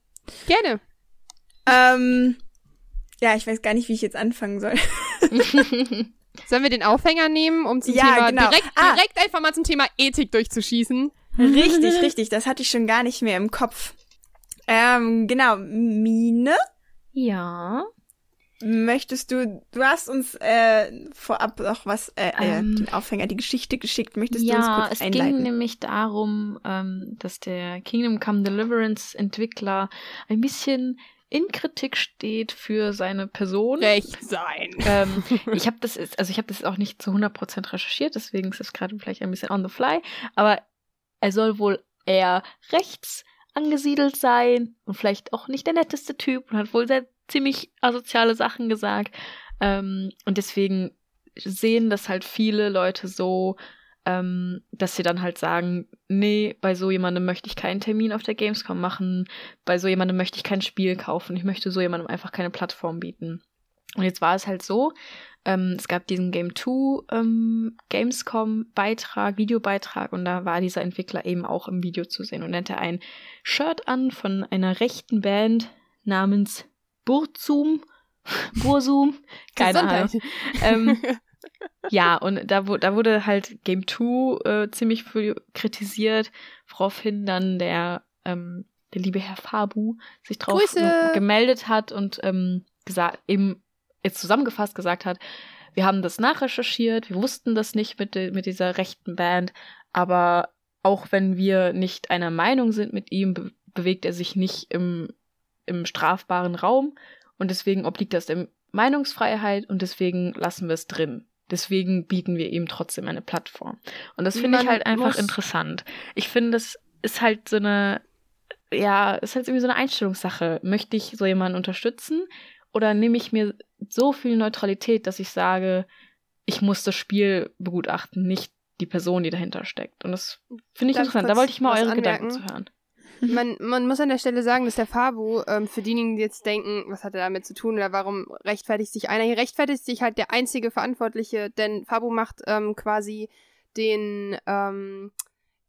Gerne. Ähm, ja, ich weiß gar nicht, wie ich jetzt anfangen soll. Sollen wir den Aufhänger nehmen, um zum Ja, Thema genau. direkt, Ah. direkt einfach mal zum Thema Ethik durchzuschießen? Richtig, richtig. Das hatte ich schon gar nicht mehr im Kopf. Ähm, genau. Mine, Ja. möchtest du, du hast uns äh, vorab noch was, äh, Ähm. äh, den Aufhänger, die Geschichte geschickt. Möchtest du ja, uns kurz es einleiten? ging nämlich darum, ähm, dass der Kingdom Come Deliverance Entwickler ein bisschen in Kritik steht für seine Person. Recht sein. ähm, ich habe das, also ich habe das auch nicht zu 100% recherchiert, deswegen ist es gerade vielleicht ein bisschen on the fly, aber er soll wohl eher rechts angesiedelt sein und vielleicht auch nicht der netteste Typ und hat wohl sehr ziemlich asoziale Sachen gesagt. Ähm, und deswegen sehen das halt viele Leute so, ähm, dass sie dann halt sagen, nee, bei so jemandem möchte ich keinen Termin auf der Gamescom machen, bei so jemandem möchte ich kein Spiel kaufen, ich möchte so jemandem einfach keine Plattform bieten. Und jetzt war es halt so, ähm, es gab diesen Game 2 ähm, Gamescom-Beitrag, Videobeitrag und da war dieser Entwickler eben auch im Video zu sehen. Und er hatte ein Shirt an von einer rechten Band namens Burzum, Bursum, keine Ahnung. Ähm, ja, und da, da wurde halt Game 2 äh, ziemlich viel kritisiert, woraufhin dann der, ähm, der liebe Herr Fabu sich drauf gemeldet hat und ähm, gesagt, eben jetzt zusammengefasst gesagt hat, wir haben das nachrecherchiert, wir wussten das nicht mit, de, mit dieser rechten Band, aber auch wenn wir nicht einer Meinung sind mit ihm, be bewegt er sich nicht im, im strafbaren Raum und deswegen obliegt das der Meinungsfreiheit und deswegen lassen wir es drin. Deswegen bieten wir ihm trotzdem eine Plattform. Und das finde ich halt einfach muss- interessant. Ich finde, das ist halt so eine, ja, ist halt irgendwie so eine Einstellungssache. Möchte ich so jemanden unterstützen oder nehme ich mir so viel Neutralität, dass ich sage, ich muss das Spiel begutachten, nicht die Person, die dahinter steckt. Und das finde ich Darf ich interessant. Da wollte ich mal eure Gedanken anmerken? zu hören. Man, man muss an der Stelle sagen, dass der Fabu, ähm, für diejenigen, die jetzt denken, was hat er damit zu tun oder warum rechtfertigt sich einer? Hier rechtfertigt sich halt der einzige Verantwortliche, denn Fabu macht ähm, quasi den, ähm,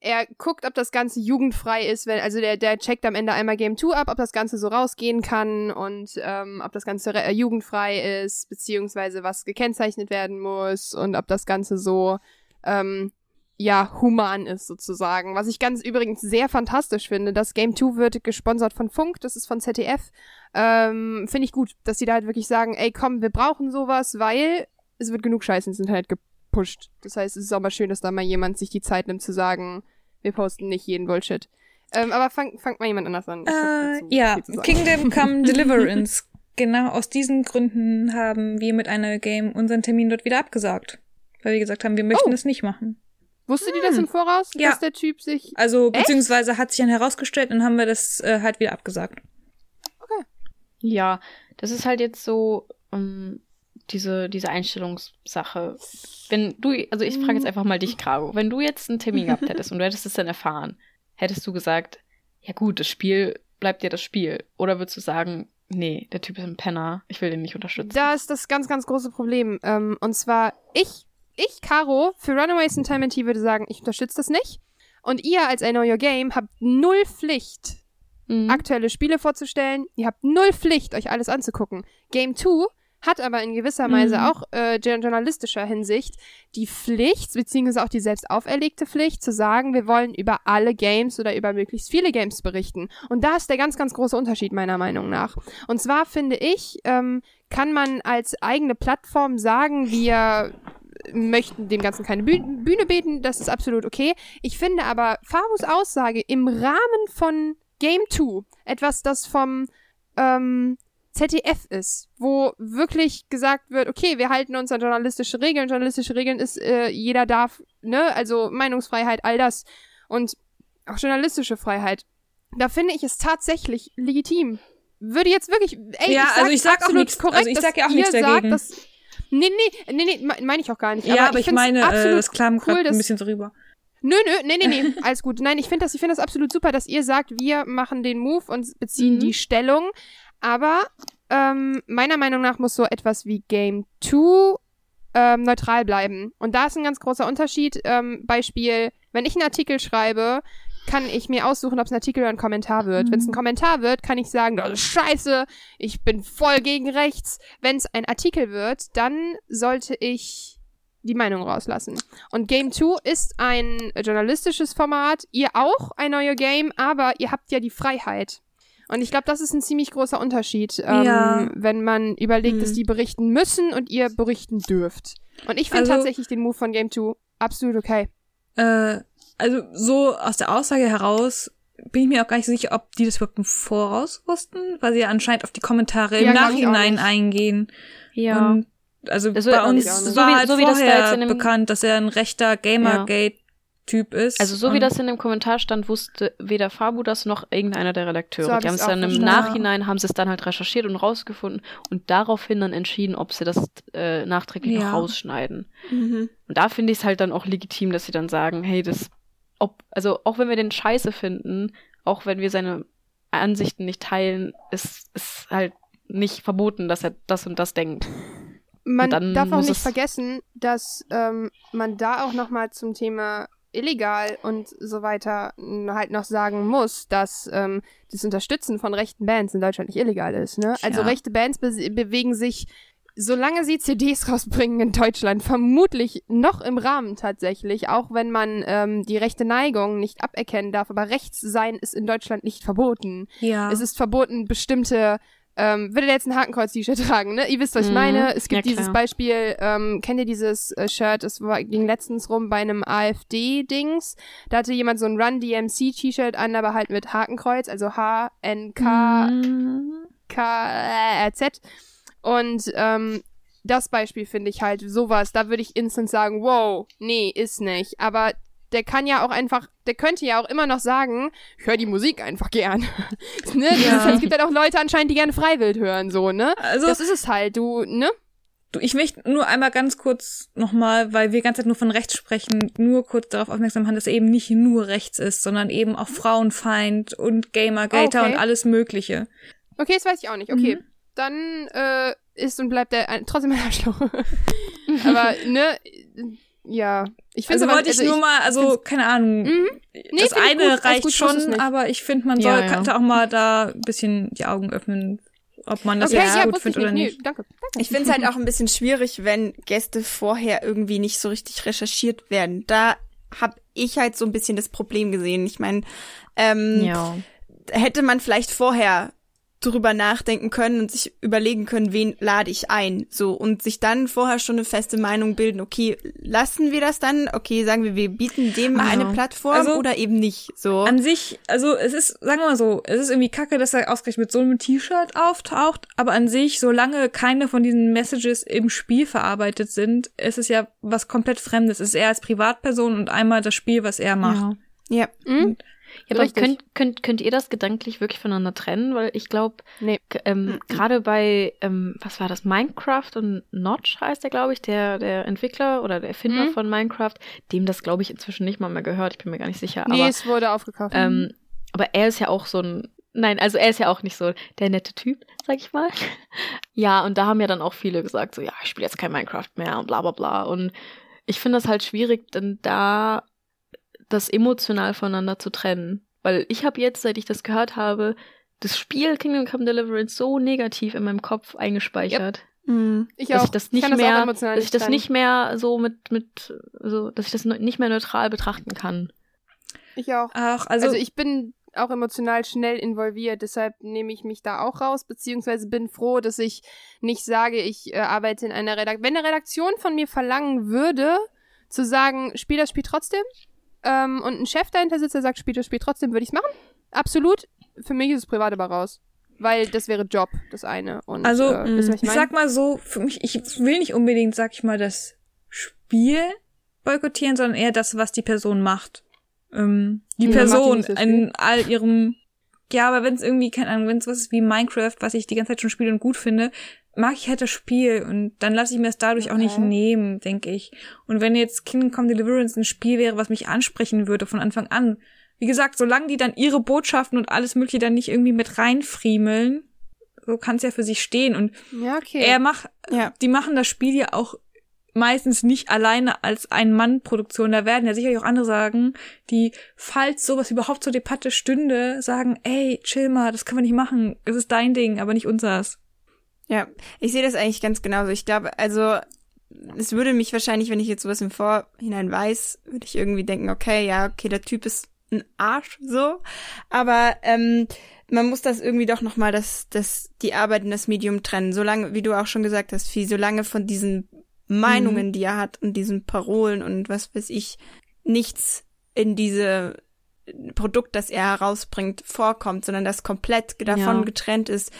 er guckt, ob das Ganze jugendfrei ist, wenn, also der, der checkt am Ende einmal Game 2 ab, ob das Ganze so rausgehen kann und ähm, ob das Ganze äh, jugendfrei ist, beziehungsweise was gekennzeichnet werden muss und ob das Ganze so, ähm, ja, human ist sozusagen. Was ich ganz übrigens sehr fantastisch finde. Das Game 2 wird gesponsert von Funk, das ist von ZDF. Ähm, finde ich gut, dass sie da halt wirklich sagen, ey komm, wir brauchen sowas, weil es wird genug Scheiß ins Internet gepusht. Das heißt, es ist auch mal schön, dass da mal jemand sich die Zeit nimmt zu sagen, wir posten nicht jeden Bullshit. Ähm, aber fang, fangt mal jemand anders an. Äh, ja, zu sagen. Kingdom Come Deliverance. genau aus diesen Gründen haben wir mit einer Game unseren Termin dort wieder abgesagt. Weil wir gesagt haben, wir möchten Oh. es nicht machen. Wusstet ihr das im Voraus, Ja. dass der Typ sich Also, Echt? beziehungsweise hat sich dann herausgestellt und haben wir das äh, halt wieder abgesagt. Ja, das ist halt jetzt so ähm, diese, diese Einstellungssache. Wenn du, also ich frage jetzt einfach mal dich, Caro, wenn du jetzt einen Termin gehabt hättest und du hättest es dann erfahren, hättest du gesagt, ja gut, das Spiel bleibt ja das Spiel. Oder würdest du sagen, nee, der Typ ist ein Penner, ich will den nicht unterstützen. Da ist das ganz, ganz große Problem. Ähm, und zwar, ich, ich, Caro, für Runaways in Time T würde sagen, ich unterstütze das nicht. Und ihr als I Know Your Game habt null Pflicht, Mhm. aktuelle Spiele vorzustellen. Ihr habt null Pflicht, euch alles anzugucken. Game 2 hat aber in gewisser Weise Mhm. auch äh, jour- journalistischer Hinsicht die Pflicht, beziehungsweise auch die selbst auferlegte Pflicht, zu sagen, wir wollen über alle Games oder über möglichst viele Games berichten. Und da ist der ganz, ganz große Unterschied meiner Meinung nach. Und zwar finde ich, ähm, kann man als eigene Plattform sagen, wir möchten dem Ganzen keine Büh Bühne bieten, das ist absolut okay. Ich finde aber Farus Aussage im Rahmen von Game 2, etwas, das vom ähm, ZDF ist, wo wirklich gesagt wird, okay, wir halten uns an journalistische Regeln. Journalistische Regeln ist, äh, jeder darf, ne, also Meinungsfreiheit, all das. Und auch journalistische Freiheit. Da finde ich es tatsächlich legitim. Würde jetzt wirklich, ey, Ja, ich sag also ich sag auch absolut nichts- korrekt, also ich sag ja auch nichts dagegen. Sagt, dass, nee, nee, nee, nee, me- meine ich auch gar nicht. ja, aber ich, find's meine, äh, absolut das klang cool, ein bisschen so rüber. Nö, nö, nee, nee, nee, alles gut. Nein, ich finde das, ich finde das absolut super, dass ihr sagt, wir machen den Move und beziehen Mhm. die Stellung. Aber ähm, meiner Meinung nach muss so etwas wie Game 2 ähm, neutral bleiben. Und da ist ein ganz großer Unterschied. Ähm, Beispiel, wenn ich einen Artikel schreibe, kann ich mir aussuchen, ob es ein Artikel oder ein Kommentar wird. Mhm. Wenn es ein Kommentar wird, kann ich sagen, das ist scheiße, ich bin voll gegen rechts. Wenn es ein Artikel wird, dann sollte ich die Meinung rauslassen. Und Game 2 ist ein journalistisches Format, ihr auch ein neuer Game, aber ihr habt ja die Freiheit. Und ich glaube, das ist ein ziemlich großer Unterschied, ähm, Ja. wenn man überlegt, Hm. dass die berichten müssen und ihr berichten dürft. Und ich finde Also- tatsächlich den Move von Game 2 absolut okay. Äh, also so aus der Aussage heraus bin ich mir auch gar nicht sicher, ob die das überhaupt im Voraus wussten, weil sie ja anscheinend auf die Kommentare Ja, im Nachhinein eingehen. ja. Und also Also, bei äh, uns war So wie- halt so wie das da vorher in dem- bekannt, dass er ein rechter Gamergate Typ ist. Also so wie das in dem Kommentar stand, wusste weder Fabu das noch irgendeiner der Redakteure. So die haben es dann im verstanden. Nachhinein, haben sie es dann halt recherchiert und rausgefunden und daraufhin dann entschieden, ob sie das äh, nachträglich Ja. noch rausschneiden. Mhm. Und da finde ich es halt dann auch legitim, dass sie dann sagen, hey, das, ob, also auch wenn wir den scheiße finden, auch wenn wir seine Ansichten nicht teilen, ist ist halt nicht verboten, dass er das und das denkt. Man darf auch nicht es- vergessen, dass ähm, man da auch nochmal zum Thema illegal und so weiter halt noch sagen muss, dass ähm, das Unterstützen von rechten Bands in Deutschland nicht illegal ist. Ne? Also Ja. rechte Bands be bewegen sich, solange sie CDs rausbringen in Deutschland, vermutlich noch im Rahmen tatsächlich, auch wenn man ähm, die rechte Neigung nicht aberkennen darf. Aber rechts sein ist in Deutschland nicht verboten. ja. Es ist verboten, bestimmte, ähm, würde der jetzt ein Hakenkreuz-T-Shirt tragen, ne? Ihr wisst, was ich Mhm. meine. Es gibt Ja, dieses. Beispiel, ähm, kennt ihr dieses äh, Shirt, das war, ging letztens rum bei einem AfD-Dings. Da hatte jemand so ein Run-DMC-T-Shirt an, aber halt mit Hakenkreuz, also H-N-K-K-R-Z. Und, ähm, das Beispiel finde ich halt sowas, da würde ich instant sagen, wow, nee, ist nicht. Aber der kann ja auch einfach, der könnte ja auch immer noch sagen, ich höre die Musik einfach gern. ne? Ja. es gibt halt auch Leute anscheinend, die gerne Freiwild hören, so, ne? also, das ist es halt, du, ne? du, ich möchte nur einmal ganz kurz nochmal, weil wir die ganze Zeit nur von rechts sprechen, nur kurz darauf aufmerksam machen, dass er eben nicht nur rechts ist, sondern eben auch Frauenfeind und Gamergater Okay. und alles Mögliche. Okay, das weiß ich auch nicht. Okay, Mhm. dann äh, ist und bleibt er ein, trotzdem ein Arschloch. aber, ne? Ja. Ich finde Also wollte ich nur mal, also keine Ahnung, Mhm. das find ich eine gut. Reicht gut, ich schon, aber ich finde, man Ja, soll, ja. könnte auch mal da ein bisschen die Augen öffnen, ob man das Okay, jetzt ja, gut ich findet oder nicht. nicht. Nee, danke. danke. Ich finde es halt auch ein bisschen schwierig, wenn Gäste vorher irgendwie nicht so richtig recherchiert werden. Da habe ich halt so ein bisschen das Problem gesehen. Ich meine, ähm, Ja. hätte man vielleicht vorher drüber nachdenken können und sich überlegen können, wen lade ich ein, so und sich dann vorher schon eine feste Meinung bilden. Okay, lassen wir das dann? Okay, sagen wir, wir bieten dem Ja. eine Plattform Also, oder eben nicht. So. An sich, also es ist, sagen wir mal so, es ist irgendwie kacke, dass er ausgerechnet mit so einem T-Shirt auftaucht, aber an sich, solange keine von diesen Messages im Spiel verarbeitet sind, ist es ja was komplett Fremdes. Es ist er als Privatperson und einmal das Spiel, was er macht. Ja. ja. Mhm. Ja, aber könnt, könnt, könnt ihr das gedanklich wirklich voneinander trennen? Weil ich glaube, Nee. ähm, gerade bei, ähm, was war das, Minecraft und Notch heißt der, glaube ich, der, der Entwickler oder der Erfinder Mhm. von Minecraft, dem das, glaube ich, inzwischen nicht mal mehr gehört. Ich bin mir gar nicht sicher. Nee, aber, es wurde aufgekauft. ähm, aber er ist ja auch so ein, nein, also er ist ja auch nicht so der nette Typ, sag ich mal. ja, und da haben ja dann auch viele gesagt, so, ja, ich spiele jetzt kein Minecraft mehr und bla bla bla. Und ich finde das halt schwierig, denn da das emotional voneinander zu trennen. Weil ich habe jetzt, seit ich das gehört habe, das Spiel Kingdom Come Deliverance so negativ in meinem Kopf eingespeichert, Mhm. ich dass auch. ich das nicht kann das auch mehr, emotional dass ich das nicht mehr so mit mit so, dass ich das nicht mehr neutral betrachten kann. Ich auch. Ach, also, Also, ich bin auch emotional schnell involviert, deshalb nehme ich mich da auch raus, beziehungsweise bin froh, dass ich nicht sage, ich äh, arbeite in einer Redaktion. Wenn eine Redaktion von mir verlangen würde, zu sagen, spiel das Spiel trotzdem, ähm, und ein Chef dahinter sitzt, der sagt, spiel das Spiel trotzdem, würde ich es machen. Absolut. Für mich ist es privat aber raus. Weil das wäre Job, das eine. Und, Also, äh, wisst ihr, was ich ich sag mal so, für mich, ich will nicht unbedingt, sag ich mal, das Spiel boykottieren, sondern eher das, was die Person macht. Ähm, die Ja, Person die nicht das in all ihrem, ja, aber wenn es irgendwie, keine Ahnung, wenn es was ist wie Minecraft, was ich die ganze Zeit schon spiele und gut finde, mag ich halt das Spiel und dann lasse ich mir das dadurch auch nicht Okay. nehmen, denke ich. Und wenn jetzt Kingdom Come Deliverance ein Spiel wäre, was mich ansprechen würde von Anfang an, wie gesagt, solange die dann ihre Botschaften und alles mögliche dann nicht irgendwie mit reinfriemeln, so kann es ja für sich stehen. Und ja, okay. er macht, Ja. die machen das Spiel ja auch meistens nicht alleine als Ein-Mann-Produktion. Da werden ja sicherlich auch andere sagen, die, falls sowas überhaupt zur Debatte stünde, sagen, ey, chill mal, das können wir nicht machen. Es ist dein Ding, aber nicht unseres. Ja, ich sehe das eigentlich ganz genauso. Ich glaube, also es würde mich wahrscheinlich, wenn ich jetzt sowas im Vorhinein weiß, würde ich irgendwie denken, okay, ja, okay, der Typ ist ein Arsch, so. Aber ähm, man muss das irgendwie doch nochmal das, das, die Arbeit in das Medium trennen. Solange, wie du auch schon gesagt hast, Vieh, solange von diesen Meinungen, die er hat und diesen Parolen und was weiß ich, nichts in diese Produkt, das er herausbringt, vorkommt, sondern das komplett davon Ja. getrennt ist,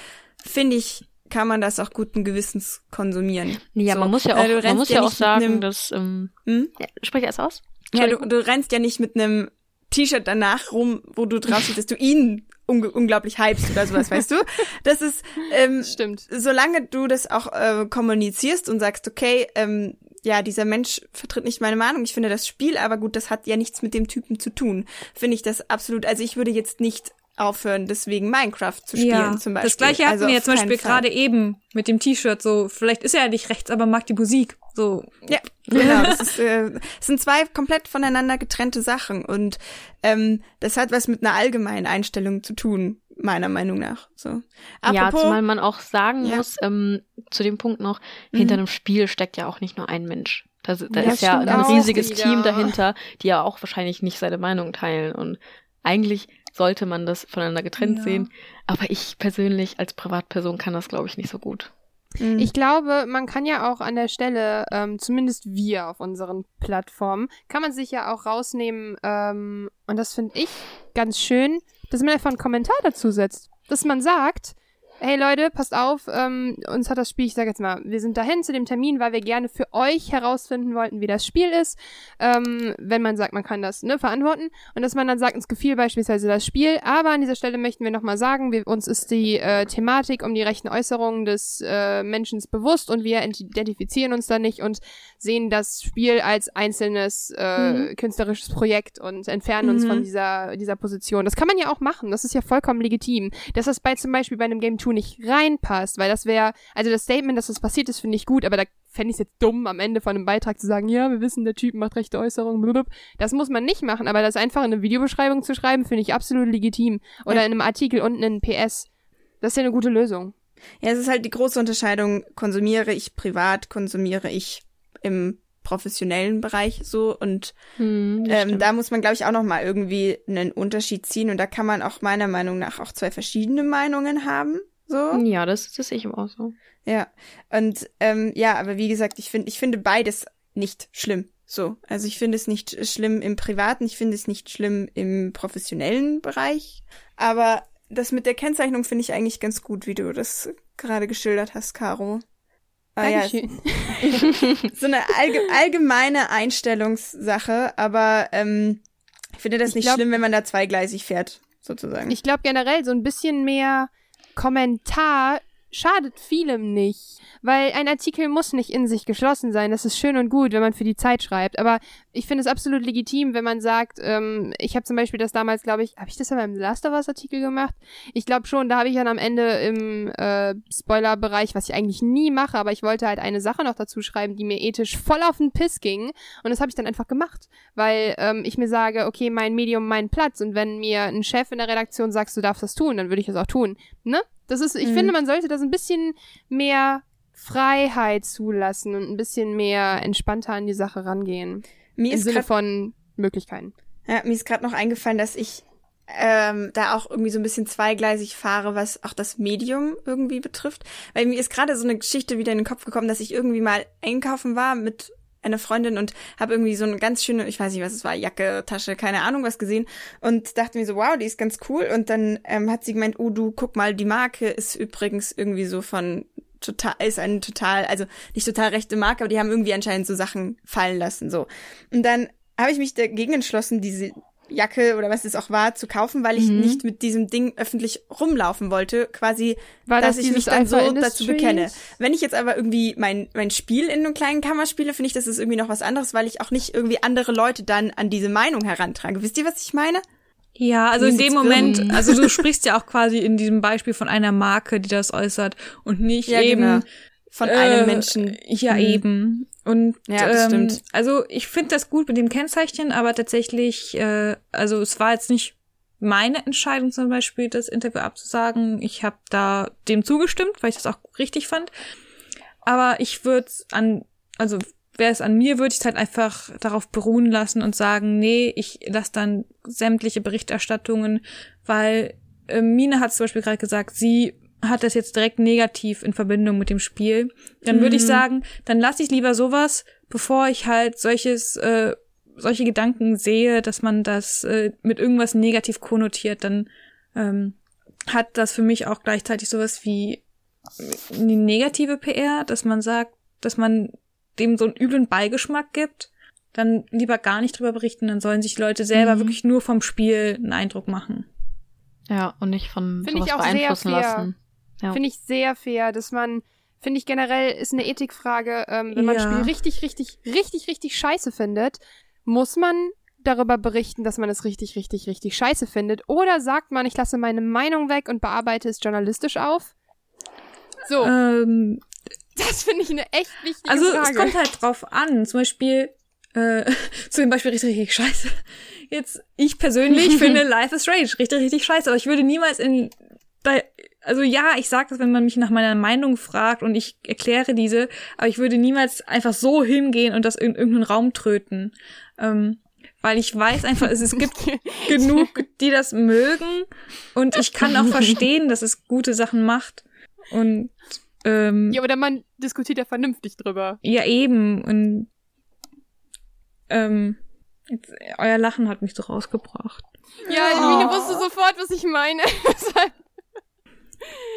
finde ich, kann man das auch guten Gewissens konsumieren. Ja, So, man muss ja auch, man muss ja ja auch sagen, einem- dass, ähm, Hm? ja, sprich erst aus. Ja, du, du rennst ja nicht mit einem T-Shirt danach rum, wo du drauf siehst, dass du ihn un unglaublich hypst oder sowas, weißt du? Das ist, ähm, Stimmt. solange du das auch äh, kommunizierst und sagst, okay, ähm, ja, dieser Mensch vertritt nicht meine Meinung, ich finde das Spiel, aber gut, das hat ja nichts mit dem Typen zu tun, finde ich das absolut, also ich würde jetzt nicht aufhören, deswegen Minecraft zu spielen ja, zum Beispiel. das gleiche hatten Also wir jetzt zum Beispiel gerade eben mit dem T-Shirt. So, vielleicht ist er ja nicht rechts, aber mag die Musik. So, Ja, genau. Das, ist, äh, das sind zwei komplett voneinander getrennte Sachen und ähm, das hat was mit einer allgemeinen Einstellung zu tun, meiner Meinung nach. So. ja, Apropos, zumal man auch sagen Ja. muss, ähm, zu dem Punkt noch, Mhm. hinter einem Spiel steckt ja auch nicht nur ein Mensch. Da, da Ja, ist ja ein riesiges wieder. Team dahinter, die ja auch wahrscheinlich nicht seine Meinung teilen. Und eigentlich sollte man das voneinander getrennt Ja. sehen. Aber ich persönlich als Privatperson kann das, glaube ich, nicht so gut. Mhm. Ich glaube, man kann ja auch an der Stelle, ähm, zumindest wir auf unseren Plattformen, kann man sich ja auch rausnehmen, ähm, und das finde ich ganz schön, dass man einfach einen Kommentar dazu setzt. Dass man sagt, hey Leute, passt auf, ähm, uns hat das Spiel, ich sag jetzt mal, wir sind dahin zu dem Termin, weil wir gerne für euch herausfinden wollten, wie das Spiel ist. Ähm, wenn man sagt, man kann das ne, verantworten. Und dass man dann sagt, uns gefiel beispielsweise das Spiel, aber an dieser Stelle möchten wir nochmal sagen, wir, uns ist die äh, Thematik um die rechten Äußerungen des äh, Menschen bewusst und wir identifizieren uns da nicht und sehen das Spiel als einzelnes äh, künstlerisches Projekt und entfernen uns Mhm. von dieser, dieser Position. Das kann man ja auch machen, das ist ja vollkommen legitim. Dass das bei zum Beispiel bei einem Game 2 nicht reinpasst, weil das wäre, also das Statement, dass das passiert ist, finde ich gut, aber da fände ich es jetzt dumm, am Ende von einem Beitrag zu sagen, ja, wir wissen, der Typ macht rechte Äußerungen, blub. Das muss man nicht machen, aber das einfach in eine Videobeschreibung zu schreiben, finde ich absolut legitim. Oder Ja. in einem Artikel unten in PS. Das ist ja eine gute Lösung. Ja, es ist halt die große Unterscheidung, konsumiere ich privat, konsumiere ich im professionellen Bereich so und Hm, ähm, da muss man, glaube ich, auch noch mal irgendwie einen Unterschied ziehen und da kann man auch meiner Meinung nach auch zwei verschiedene Meinungen haben. So. ja, das, das sehe ich auch so. Ja. Und ähm, ja, aber wie gesagt, ich finde, ich finde beides nicht schlimm. So. Also ich finde es nicht schlimm im privaten, ich finde es nicht schlimm im professionellen Bereich. Aber das mit der Kennzeichnung finde ich eigentlich ganz gut, wie du das gerade geschildert hast, Caro. Ah, ja, so eine allge allgemeine Einstellungssache, aber ähm, ich finde das Ich nicht glaub- schlimm, wenn man da zweigleisig fährt, sozusagen. Ich glaube generell so ein bisschen mehr Kommentar schadet vielem nicht, weil ein Artikel muss nicht in sich geschlossen sein. Das ist schön und gut, wenn man für die Zeit schreibt. Aber ich finde es absolut legitim, wenn man sagt, ähm, ich habe zum Beispiel das damals, glaube ich, habe ich das in meinem Last of Us Artikel gemacht? Ich glaube schon, da habe ich dann am Ende im äh, Spoiler-Bereich, was ich eigentlich nie mache, aber ich wollte halt eine Sache noch dazu schreiben, die mir ethisch voll auf den Piss ging. Und das habe ich dann einfach gemacht, weil ähm, ich mir sage, okay, mein Medium, mein Platz. Und wenn mir ein Chef in der Redaktion sagt, du darfst das tun, dann würde ich das auch tun. Ne? Das ist, ich Mhm. finde, man sollte das ein bisschen mehr Freiheit zulassen und ein bisschen mehr entspannter an die Sache rangehen. mir Im ist Sinne von Möglichkeiten. ja, mir ist gerade noch eingefallen, dass ich ähm, da auch irgendwie so ein bisschen zweigleisig fahre, was auch das Medium irgendwie betrifft. Weil mir ist gerade so eine Geschichte wieder in den Kopf gekommen, dass ich irgendwie mal einkaufen war mit einer Freundin und habe irgendwie so eine ganz schöne, ich weiß nicht, was es war, Jacke, Tasche, keine Ahnung, was gesehen und dachte mir so, wow, die ist ganz cool. Und dann ähm, hat sie gemeint, oh du, guck mal, die Marke ist übrigens irgendwie so von total, ist eine total, also nicht total rechte Marke, aber die haben irgendwie anscheinend so Sachen fallen lassen, so. Und dann habe ich mich dagegen entschlossen, diese Jacke oder was es auch war, zu kaufen, weil ich Mhm. nicht mit diesem Ding öffentlich rumlaufen wollte, quasi, War dass das ich mich dann so dazu bekenne. Wenn ich jetzt aber irgendwie mein, mein Spiel in einem kleinen Kammer spiele, finde ich, das ist irgendwie noch was anderes, weil ich auch nicht irgendwie andere Leute dann an diese Meinung herantrage. Wisst ihr, was ich meine? Ja, also in dem Moment, drin? also du sprichst ja auch quasi in diesem Beispiel von einer Marke, die das äußert und nicht Ja, eben genau. Von äh, einem Menschen. Ja, Mhm. eben. Und Ja, das ähm, stimmt. also ich finde das gut mit dem Kennzeichnen, aber tatsächlich, äh, also es war jetzt nicht meine Entscheidung zum Beispiel, das Interview abzusagen. Ich habe da dem zugestimmt, weil ich das auch richtig fand. Aber ich würde an, also wäre es an mir, würde ich es halt einfach darauf beruhen lassen und sagen, nee, ich lasse dann sämtliche Berichterstattungen, weil äh, Mine hat zum Beispiel gerade gesagt, sie hat das jetzt direkt negativ in Verbindung mit dem Spiel. Dann würde ich Mhm. sagen, dann lasse ich lieber sowas, bevor ich halt solches, äh, solche Gedanken sehe, dass man das äh, mit irgendwas negativ konnotiert, dann ähm, hat das für mich auch gleichzeitig sowas wie eine negative PR, dass man sagt, dass man dem so einen üblen Beigeschmack gibt. dann lieber gar nicht drüber berichten, dann sollen sich Leute selber Mhm. wirklich nur vom Spiel einen Eindruck machen. Ja, und nicht von Finde ich sowas beeinflussen fair. lassen. Ja. Finde ich sehr fair, dass man, finde ich generell, ist eine Ethikfrage, ähm, wenn man Ja. ein Spiel richtig, richtig, richtig, richtig scheiße findet, muss man darüber berichten, dass man es richtig, richtig, richtig scheiße findet? Oder sagt man, ich lasse meine Meinung weg und bearbeite es journalistisch auf? So, Ähm, das finde ich eine echt wichtige also Frage. es kommt halt drauf an. Zum Beispiel, äh, zu dem Beispiel richtig, richtig scheiße. Jetzt, ich persönlich finde Life is Strange richtig, richtig scheiße, aber ich würde niemals in, bei, also ja, ich sage das, wenn man mich nach meiner Meinung fragt und ich erkläre diese, aber ich würde niemals einfach so hingehen und das in irgendeinen Raum tröten. Ähm, weil ich weiß einfach, es, es gibt genug, die das mögen und ich kann auch verstehen, dass es gute Sachen macht. Und ähm, Ja, oder man diskutiert ja vernünftig drüber. ja, eben. Und ähm, jetzt, euer Lachen hat mich so rausgebracht. Ja, Oh. Hermine wusste sofort, was ich meine.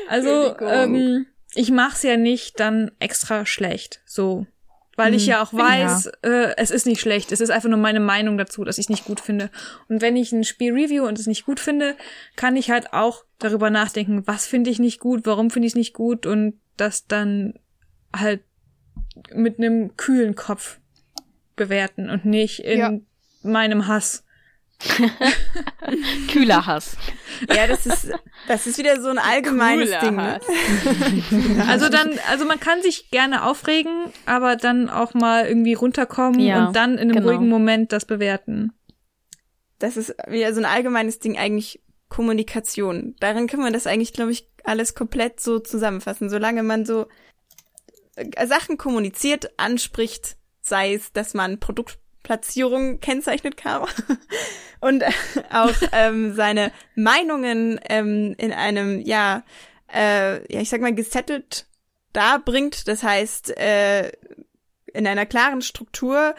Also, ähm, ich mach's ja nicht dann extra schlecht. So. Weil ich Hm, ja auch weiß, äh, es ist nicht schlecht. Es ist einfach nur meine Meinung dazu, dass ich es nicht gut finde. Und wenn ich ein Spiel review und es nicht gut finde, kann ich halt auch darüber nachdenken, was finde ich nicht gut, warum finde ich es nicht gut und das dann halt mit einem kühlen Kopf bewerten und nicht in Ja. meinem Hass. Kühler Hass. ja, das ist, das ist wieder so ein allgemeines Cooler Ding. Ne? Also dann, also man kann sich gerne aufregen, aber dann auch mal irgendwie runterkommen Ja, und dann in einem genau. ruhigen Moment das bewerten. Das ist wieder so ein allgemeines Ding, eigentlich Kommunikation. Darin kann man das eigentlich, glaube ich, alles komplett so zusammenfassen. Solange man so äh, Sachen kommuniziert, anspricht, sei es, dass man Produktplatzierung kennzeichnet kann und äh, auch ähm, seine Meinungen ähm, in einem, ja, äh, ja, ich sag mal, gesettelt darbringt. Das heißt, äh, in einer klaren Struktur,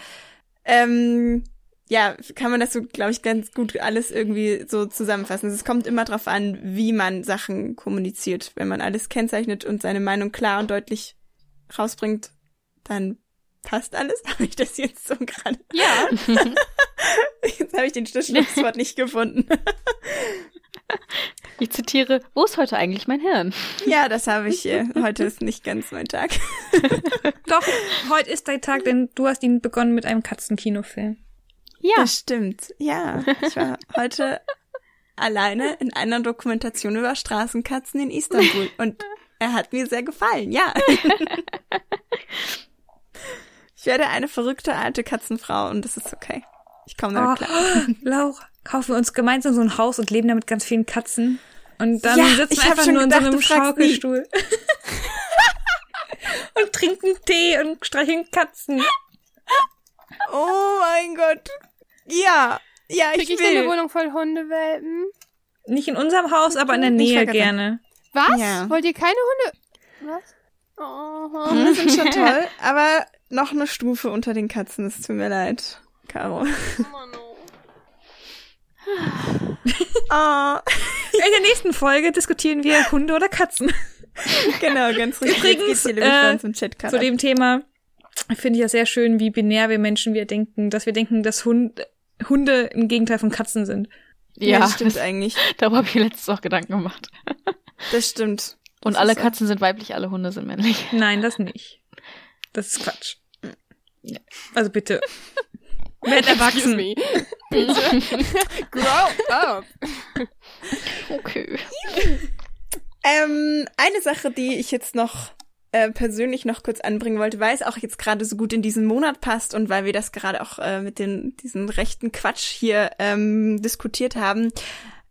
ähm, ja, kann man das so, glaube ich, ganz gut alles irgendwie so zusammenfassen. Es kommt immer darauf an, wie man Sachen kommuniziert. Wenn man alles kennzeichnet und seine Meinung klar und deutlich rausbringt, dann passt alles. Habe ich das jetzt so gerade? Ja. Jetzt habe ich den Schlusswort nicht gefunden. Ich zitiere, wo ist heute eigentlich mein Hirn? ja, das habe ich. Äh, heute ist nicht ganz mein Tag. Doch, heute ist dein Tag, denn du hast ihn begonnen mit einem Katzenkinofilm. Ja. Das stimmt. Ja, ich war heute alleine in einer Dokumentation über Straßenkatzen in Istanbul und er hat mir sehr gefallen. Ja. Ich werde eine verrückte alte Katzenfrau und das ist okay. Ich komme damit Oh, klar. Laura, kaufen wir uns gemeinsam so ein Haus und leben da mit ganz vielen Katzen. Und dann Ja, sitzen ich wir einfach nur gedacht, in so einem. Schaukelstuhl. und trinken Tee und streicheln Katzen. Oh mein Gott. Ja. Ja, ich Krieg ich denn eine will. Wohnung voll Hundewelpen? Nicht in unserem Haus, aber in der Ich Nähe gerne. Was? Ja. Wollt ihr keine Hunde? Was? Oh. Hunde sind schon toll, aber noch eine Stufe unter den Katzen. Es tut mir leid, Caro. Oh, In der nächsten Folge diskutieren wir Hunde oder Katzen. genau, ganz richtig. Übrigens, äh, uns im Chat Zu dem Thema finde ich ja sehr schön, wie binär wir Menschen wir denken, dass wir denken, dass Hund, Hunde im Gegenteil von Katzen sind. Ja, Ja, das stimmt das, eigentlich. darüber habe ich letztens auch Gedanken gemacht. Das stimmt. Und Das alle ist so. Katzen sind weiblich, alle Hunde sind männlich. Nein, das nicht. Das ist Quatsch. Also bitte. Werd erwachsen. me. Bitte. Grow up. Okay. Ähm, eine Sache, die ich jetzt noch äh, persönlich noch kurz anbringen wollte, weil es auch jetzt gerade so gut in diesen Monat passt und weil wir das gerade auch äh, mit den diesen rechten Quatsch hier ähm, diskutiert haben.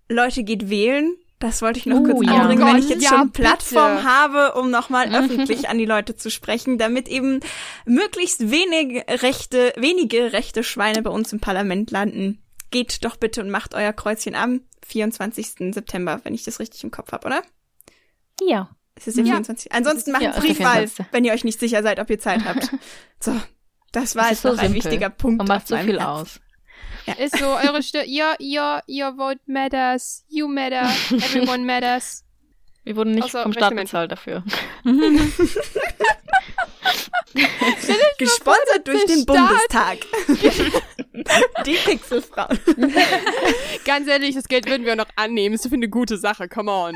Leute, geht wählen. Das wollte ich noch Oh, kurz ja. anbringen, wenn ich jetzt ja, schon Plattform bitte. habe, um nochmal öffentlich an die Leute zu sprechen, damit eben möglichst wenig rechte, wenige rechte Schweine bei uns im Parlament landen. Geht doch bitte und macht euer Kreuzchen am 24. September, wenn ich das richtig im Kopf habe, oder? Ja. Ist es der Ja. 24? Ansonsten macht Ja, ist Briefwahl, 24.. wenn ihr euch nicht sicher seid, ob ihr Zeit habt. So, das war Das jetzt ist so noch ein wichtiger Punkt. Und macht so viel Herzen. aus. Ist so, eure Stimme, your, your, your vote matters, you matter, everyone matters. Wir wurden nicht Außer vom Staat bezahlt dafür. Gesponsert durch den Staat. Bundestag. Die Pixelfrauen. Ganz ehrlich, das Geld würden wir auch noch annehmen. Ist für eine gute Sache, come on.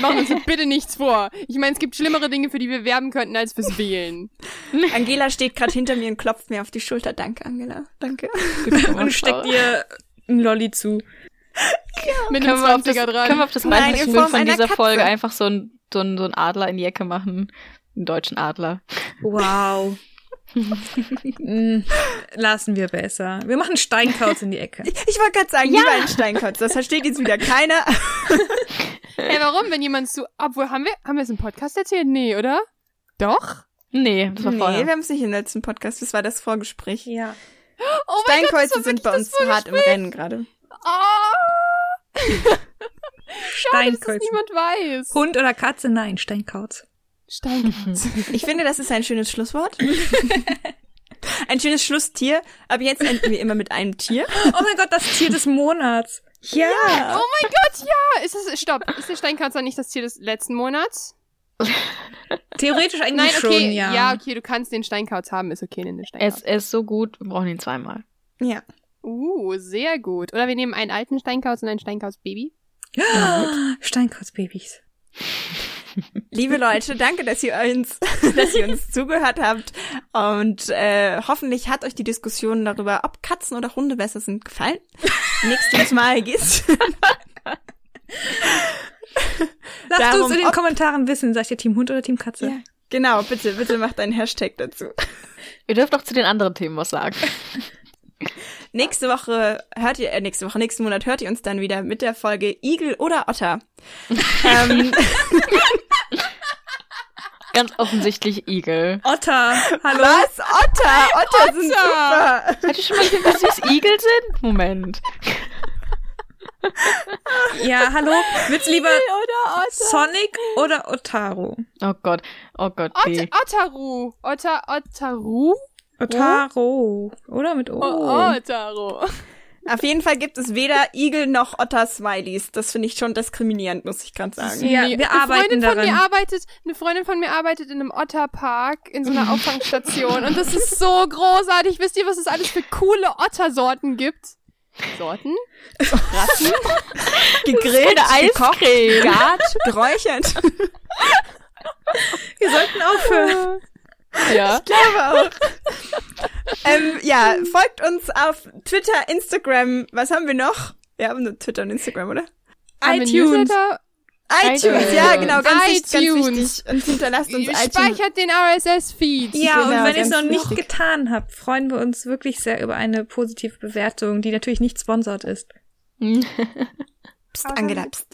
Machen wir uns bitte nichts vor. Ich meine, es gibt schlimmere Dinge, für die wir werben könnten, als fürs Wählen. Angela steht gerade hinter mir und klopft mir auf die Schulter. Danke, Angela. Danke. Und steckt ihr ein Lolli zu. Mit Können einem wir, auf das, 20er dran. können wir auf das Form von dieser Katze. Folge einfach so einen so ein, so ein Adler in die Ecke machen? Einen deutschen Adler. Wow. Mm, Lassen wir besser. Wir machen Steinkauz in die Ecke. Ich wollte gerade sagen, lieber ein Steinkotz. Das versteht jetzt wieder keiner. Hey, warum, wenn jemand zu... Obwohl, haben wir, haben wir es im Podcast erzählt? Nee, oder? Doch? Nee, das war Nee, vorher. wir haben es nicht im letzten Podcast. Das war das Vorgespräch. Ja. Oh mein Gott, das Steinkreuze war sind bei uns hart im Rennen gerade. Oh. Schade, dass das niemand weiß. Hund oder Katze? Nein, Steinkauz. Steinkauz. Ich finde, das ist ein schönes Schlusswort. ein schönes Schlusstier. Aber jetzt enden wir immer mit einem Tier. Oh mein Gott, das Tier des Monats. Ja. Oh mein Gott, ja! Ist es, stopp, ist der Steinkauz dann nicht das Tier des letzten Monats? Theoretisch eigentlich Nein, okay, schon, ja. ja, okay, du kannst den Steinkauz haben, ist okay, nimm den Steinkauz. Es, er ist so gut, wir brauchen ihn zweimal. Ja. Uh, sehr gut. Oder wir nehmen einen alten Steinkauz und ein Steinkauz-Baby. Steinkauzbabys. Liebe Leute, danke, dass ihr uns, dass ihr uns zugehört habt. Und äh, hoffentlich hat euch die Diskussion darüber, ob Katzen oder Hunde besser sind, gefallen. Nächstes Mal geht's. Lasst uns in den ob- Kommentaren wissen, seid ihr Team Hund oder Team Katze? Ja. Genau, bitte, bitte macht einen Hashtag dazu. Ihr dürft auch zu den anderen Themen was sagen. Nächste Woche hört ihr, äh, nächste Woche, nächsten Monat hört ihr uns dann wieder mit der Folge Igel oder Otter. ähm, Ganz offensichtlich Igel. Otter, hallo. was? Otter? Otter, sind super. Habt ihr schon mal gesehen, was süß Igel sind? Moment. Ja, hallo. Willst du lieber Oder Otter. Sonic oder Otaro? Oh Gott. Oh Gott, Ot B. Ottaru. Otter, Ottaru? Otaro. Oder mit O. Oh, Ottaru. Auf jeden Fall gibt es weder Igel noch Otter-Smileys. Das finde ich schon diskriminierend, muss ich gerade sagen. Ja, wir eine arbeiten Freundin von daran. mir arbeitet, eine Freundin von mir arbeitet in einem Otterpark in so einer Auffangstation und das ist so großartig. Wisst ihr, was es alles für coole Ottersorten gibt? Sorten? Rassen? Gegrillt, gekocht, Eiscreme. gegart, geräuchert. Wir sollten aufhören. Ja. glaube auch. ähm, ja, folgt uns auf Twitter, Instagram. Was haben wir noch? Wir haben nur Twitter und Instagram, oder? Haben iTunes. ITunes, iTunes. ja, genau, ganz, wichtig, ganz iTunes. wichtig. Und hinterlasst uns iTunes. Speichert den RSS-Feed. Ja, Genau, und wenn ihr es noch nicht wichtig. getan habt, freuen wir uns wirklich sehr über eine positive Bewertung, die natürlich nicht sponsert ist. Psst, Angela, psst.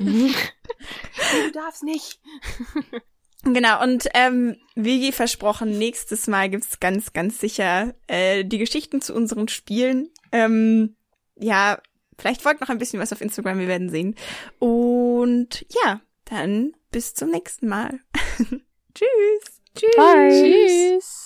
Du darfst nicht. Genau, und ähm, wie versprochen, nächstes Mal gibt's ganz, ganz sicher äh, die Geschichten zu unseren Spielen. Ähm, ja, vielleicht folgt noch ein bisschen was auf Instagram, wir werden sehen. Und ja, dann bis zum nächsten Mal. Tschüss. Tschüss. Bye. Tschüss.